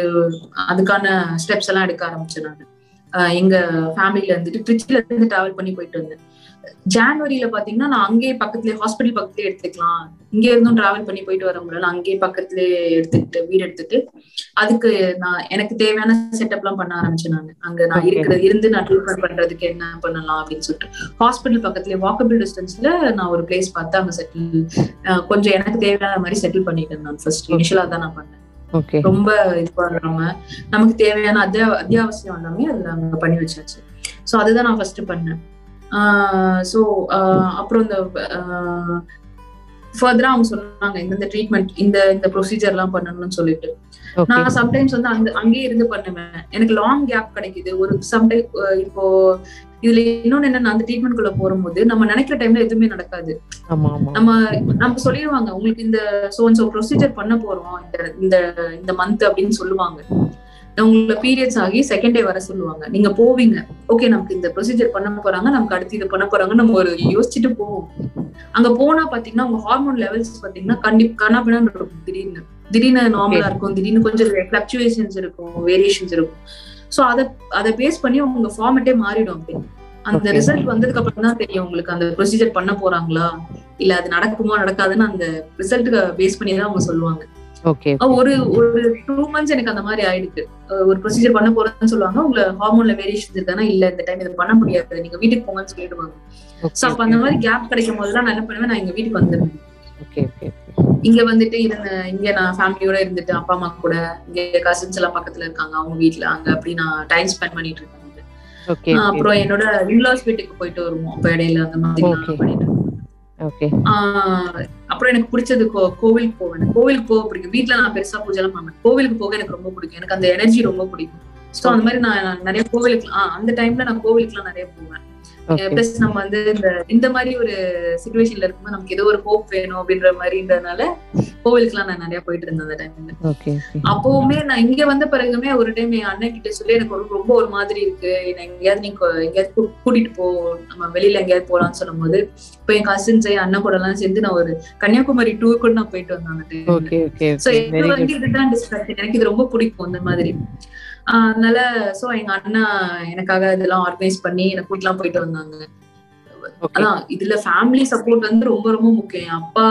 அதுக்கான ஸ்டெப்ஸ் எல்லாம் எடுக்க ஆரம்பிச்சேன் நான். எங்க ஃபேமிலியில இருந்துட்டு திருச்சியில இருந்து டிராவல் பண்ணி போயிட்டு வந்தேன். ஜான்வரியில பாத்தீங்கன்னா நான் அங்கேயே பக்கத்துலயே ஹாஸ்பிட்டல் பக்கத்துலயே எடுத்துக்கலாம். இங்க இருந்தும் டிராவல் பண்ணி போயிட்டு வர முடியல. அங்கேயே பக்கத்துலயே எடுத்துக்கிட்டு வீடு எடுத்துட்டு அதுக்கு நான் எனக்கு தேவையான செட்டப் எல்லாம் பண்ண ஆரம்பிச்சேன் நான். அங்க நான் Okay. இருக்கிறது இருந்து நான் ட்ரீட்மெண்ட் பண்றதுக்கு என்ன பண்ணலாம் அப்படின்னு சொல்லிட்டு. ஹாஸ்பிட்டல் பக்கத்துலயே வாக்கபிள் டிஸ்டன்ஸ்ல நான் ஒரு பிளேஸ் பார்த்து அங்க செட்டில் கொஞ்சம் எனக்கு தேவையான மாதிரி செட்டில் பண்ணிட்டேன் நான் ஃபர்ஸ்ட் இனிஷியலா தான் நான் பண்ணேன். ஓகே ரொம்ப இது பண்ணாம நமக்கு தேவையான அத்தியா அத்தியாவசியம் எல்லாமே அதுல அங்க பண்ணி வச்சாச்சு. சோ அதுதான் நான் ஃபர்ஸ்ட் பண்ணேன். ஸோ அப்புறம் இந்த ஃபர்தரா அவங்க சொன்னாங்க இந்த ட்ரீட்மெண்ட் இந்த இந்த ப்ரொசீஜர் எல்லாம் பண்ணணும்னு சொல்லிட்டு. நான் சம்டைம்ஸ் வந்து அந்த அங்கேயே இருந்து பண்ணுவேன். எனக்கு லாங் கேப் கிடைக்குது. ஒரு சம்டைம் இப்போ இதுல இன்னொன்னு என்னன்னா அந்த ட்ரீட்மெண்ட் குள்ள போகும்போது நம்ம நினைக்கிற டைம்ல எதுவுமே நடக்காது. நம்ம நமக்கு சொல்லிடுவாங்க உங்களுக்கு இந்த சோ சோ ப்ரொசீஜர் பண்ண போறோம். இந்த இந்த இந்த மந்த் அப்படின்னு சொல்லுவாங்க. உங்களை பீரியட்ஸ் ஆகி செகண்ட் டே வர சொல்லுவாங்க. நீங்க போவீங்க. ஓகே நமக்கு இந்த ப்ரொசீஜர் பண்ண போறாங்க நமக்கு அடுத்து இது பண்ண போறாங்க நம்ம ஒரு யோசிச்சுட்டு போவோம். அங்க போனா பாத்தீங்கன்னா உங்க ஹார்மோன் லெவல்ஸ் பாத்தீங்கன்னா கண்டிப்பா கண்ணாபின்னு இருக்கும் திடீர்னு. திடீர்னு நார்மலா இருக்கும். திடீர்னு கொஞ்சம் பிளக்சுவேஷன்ஸ் இருக்கும் வேரியேஷன்ஸ் இருக்கும். சோ அத அதை பேஸ் பண்ணி உங்க ஃபார்மேட்டே மாறிடும் அப்படி. அந்த. ரிசல்ட் வந்ததுக்கு அப்புறம் தான் தெரியும் உங்களுக்கு அந்த ப்ரொசீஜர் பண்ண போறாங்களா? இல்ல அது நடக்குமா நடக்காதுன்னு அந்த ரிசல்ட்டுக்கு பேஸ் பண்ணி தான் அவங்க சொல்லுவாங்க. ஒரு ஒரு டூ மந்த்ஸ் எனக்கு அந்த மாதிரி ஆயிடுச்சு ஒரு ப்ரொசீஜர் பண்ண போறேன்னு சொல்லுவாங்க. உங்களை ஹார்மோன்ல வேரியேஷன் இருக்கானா? இல்ல இந்த டைம் இது பண்ண முடியாது. நீங்க வீட்டுக்கு போங்கன்னு சொல்லிடுவாங்க. சோ அப்ப அந்த மாதிரி கேப் கிடைக்கும் போதுதான் நான் என்ன பண்ணுவேன்? நான் எங்க வீட்டுக்கு வந்துடுவேன். ஓகே ஓகே இங்க வந்துட்டு இருந்த இங்க நான் ஃபேமிலியோட இருந்துட்டு அப்பா அம்மா கூட இங்க கசின்ஸ் எல்லாம் பக்கத்துல இருக்காங்க. அவங்க வீட்ல அங்க அப்படி நான் டைம் ஸ்பெண்ட் பண்ணிட்டு ஆஹ் அப்புறம் என்னோட இன்லாஸ் வீட்டுக்கு போயிட்டு வருவோம். அப்ப இடையில அந்த மாதிரி. பண்ணிட்டு அப்புறம் எனக்கு பிடிச்சது கோ- கோவிலுக்கு போவேன். கோவிலுக்கு போக பிடிக்கும். வீட்ல நான் பெருசா பூஜை எல்லாம் கோவிலுக்கு போக எனக்கு ரொம்ப பிடிக்கும். எனக்கு அந்த எனர்ஜி ரொம்ப பிடிக்கும். சோ அந்த மாதிரி நான் நிறைய கோவிலுக்கு ஆஹ் அந்த டைம்ல நான் கோவிலுக்கு எல்லாம் நிறைய போவேன். பிளஸ் நம்ம வந்து இந்த இந்த மாதிரி ஒரு சுச்சுவேஷன்ல இருக்கும்போது நமக்கு ஏதோ ஒரு ஹோப் வேணும் அப்படின்ற மாதிரின்றதுனால கோவிலுக்கு எல்லாம் நான் நிறைய போயிட்டு இருந்தேன் அந்த டைம்ல அப்பவுமே நான் இங்க வந்த பிறகுமே ஒரு டைம் என் அண்ணன் கிட்ட சொல்லி எனக்கு ரொம்ப ஒரு மாதிரி இருக்கு. என்ன எங்கேயாவது நீ எங்கேயாவது கூட்டிட்டு போ நம்ம வெளியில எங்கேயாவது போலாம்னு சொல்லும்போது இப்போ என் கசின்ஸ் என் அண்ணன் கூட எல்லாம் சேர்ந்து நான் ஒரு கன்னியாகுமரி டூர் கூட நான் போயிட்டு வந்தேன் அந்த ஓகே எனக்கு இதுதான் டிஸ்ட்ராக்ஷன் எனக்கு இது ரொம்ப பிடிக்கும் இந்த மாதிரி. அதனால சோ எங்க அண்ணா எனக்காக இதெல்லாம் ஆர்கனைஸ் பண்ணி எனக்கு கூட்டிலாம் போயிட்டு வந்தாங்க. அதான் இதுல ஃபேமிலி சப்போர்ட் வந்து ரொம்ப ரொம்ப முக்கியம். என் அப்பா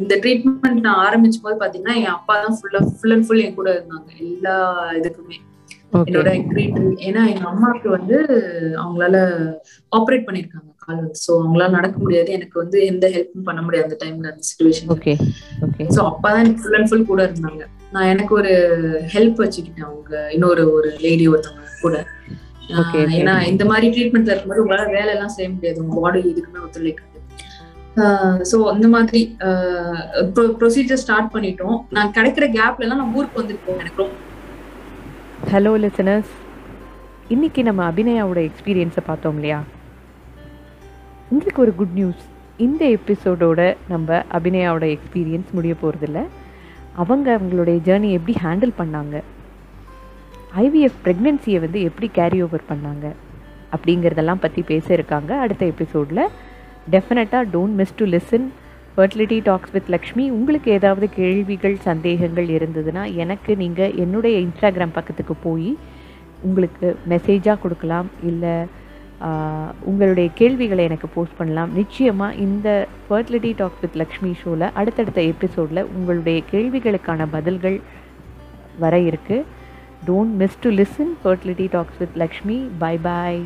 இந்த ட்ரீட்மெண்ட் நான் ஆரம்பிச்சும் போது பாத்தீங்கன்னா என் அப்பா தான் ஃபுல்லா ஃபுல் அண்ட் ஃபுல் என் கூட இருந்தாங்க. எல்லா இதுக்குமே. என்னோட கிரேட் ஏன்னா எங்க அம்மாவுக்கு வந்து அவங்களால ஆப்ரேட் பண்ணிருக்காங்க கால் வந்து. ஸோ அவங்களால நடக்க முடியாது. எனக்கு வந்து எந்த ஹெல்ப்பும் பண்ண முடியாது அந்த டைம்ல அந்த சுச்சுவேஷன் ஓகே. ஓகே. ஸோ அப்பதான் எனக்கு ஃபுல் அண்ட் ஃபுல் கூட இருந்தாங்க. நான் எனக்கு ஒரு ஹெல்ப் வச்சுக்கிட்டேன் அவங்க. இன்னொரு ஒரு லேடி ஒருத்தவங்க கூட. ஏன்னா இந்த மாதிரி ட்ரீட்மெண்ட்ல இருக்கும்போது உங்களால வேலை எல்லாம் செய்ய முடியாது. உங்க பாடி இதுக்குமே ஒத்துழைக்காது. ஸோ அந்த மாதிரி ப்ரொசீஜர் ஸ்டார்ட் பண்ணிட்டோம். நான் கிடைக்கிற கேப்ல எல்லாம் நான் ஊருக்கு வந்துருக்கோம் எனக்கு ரொம்ப ஹலோ லிசனர்ஸ் இன்னைக்கு நம்ம அபிநயாவோட எக்ஸ்பீரியன்ஸை பார்த்தோம் இல்லையா? உங்களுக்கு ஒரு குட் நியூஸ் இந்த எபிசோடோட நம்ம அபிநயாவோட எக்ஸ்பீரியன்ஸ் முடிய போகிறதில்ல அவங்க அவங்களுடைய ஜேர்னி எப்படி ஹேண்டில் பண்ணாங்க? ஐவிஎஃப் ப்ரெக்னென்சியை வந்து எப்படி கேரி ஓவர் பண்ணாங்க? அப்படிங்கிறதெல்லாம் பற்றி பேச இருக்காங்க. அடுத்த எபிசோடில் டெஃபினட்டாக don't miss to listen fertility talks with Lakshmi உங்களுக்கு ஏதாவது கேள்விகள் சந்தேகங்கள் இருந்ததுன்னா எனக்கு நீங்கள் என்னுடைய இன்ஸ்டாகிராம் பக்கத்துக்கு போய் உங்களுக்கு மெசேஜாக கொடுக்கலாம். இல்லை உங்களுடைய கேள்விகளை எனக்கு போஸ்ட் பண்ணலாம். நிச்சயமாக இந்த ஃபர்டிலிட்டி டாக்ஸ் வித் லக்ஷ்மி ஷோவில் அடுத்தடுத்த எபிசோடில் உங்களுடைய கேள்விகளுக்கான பதில்கள் வர இருக்குது don't miss to listen fertility talks with Lakshmi bye bye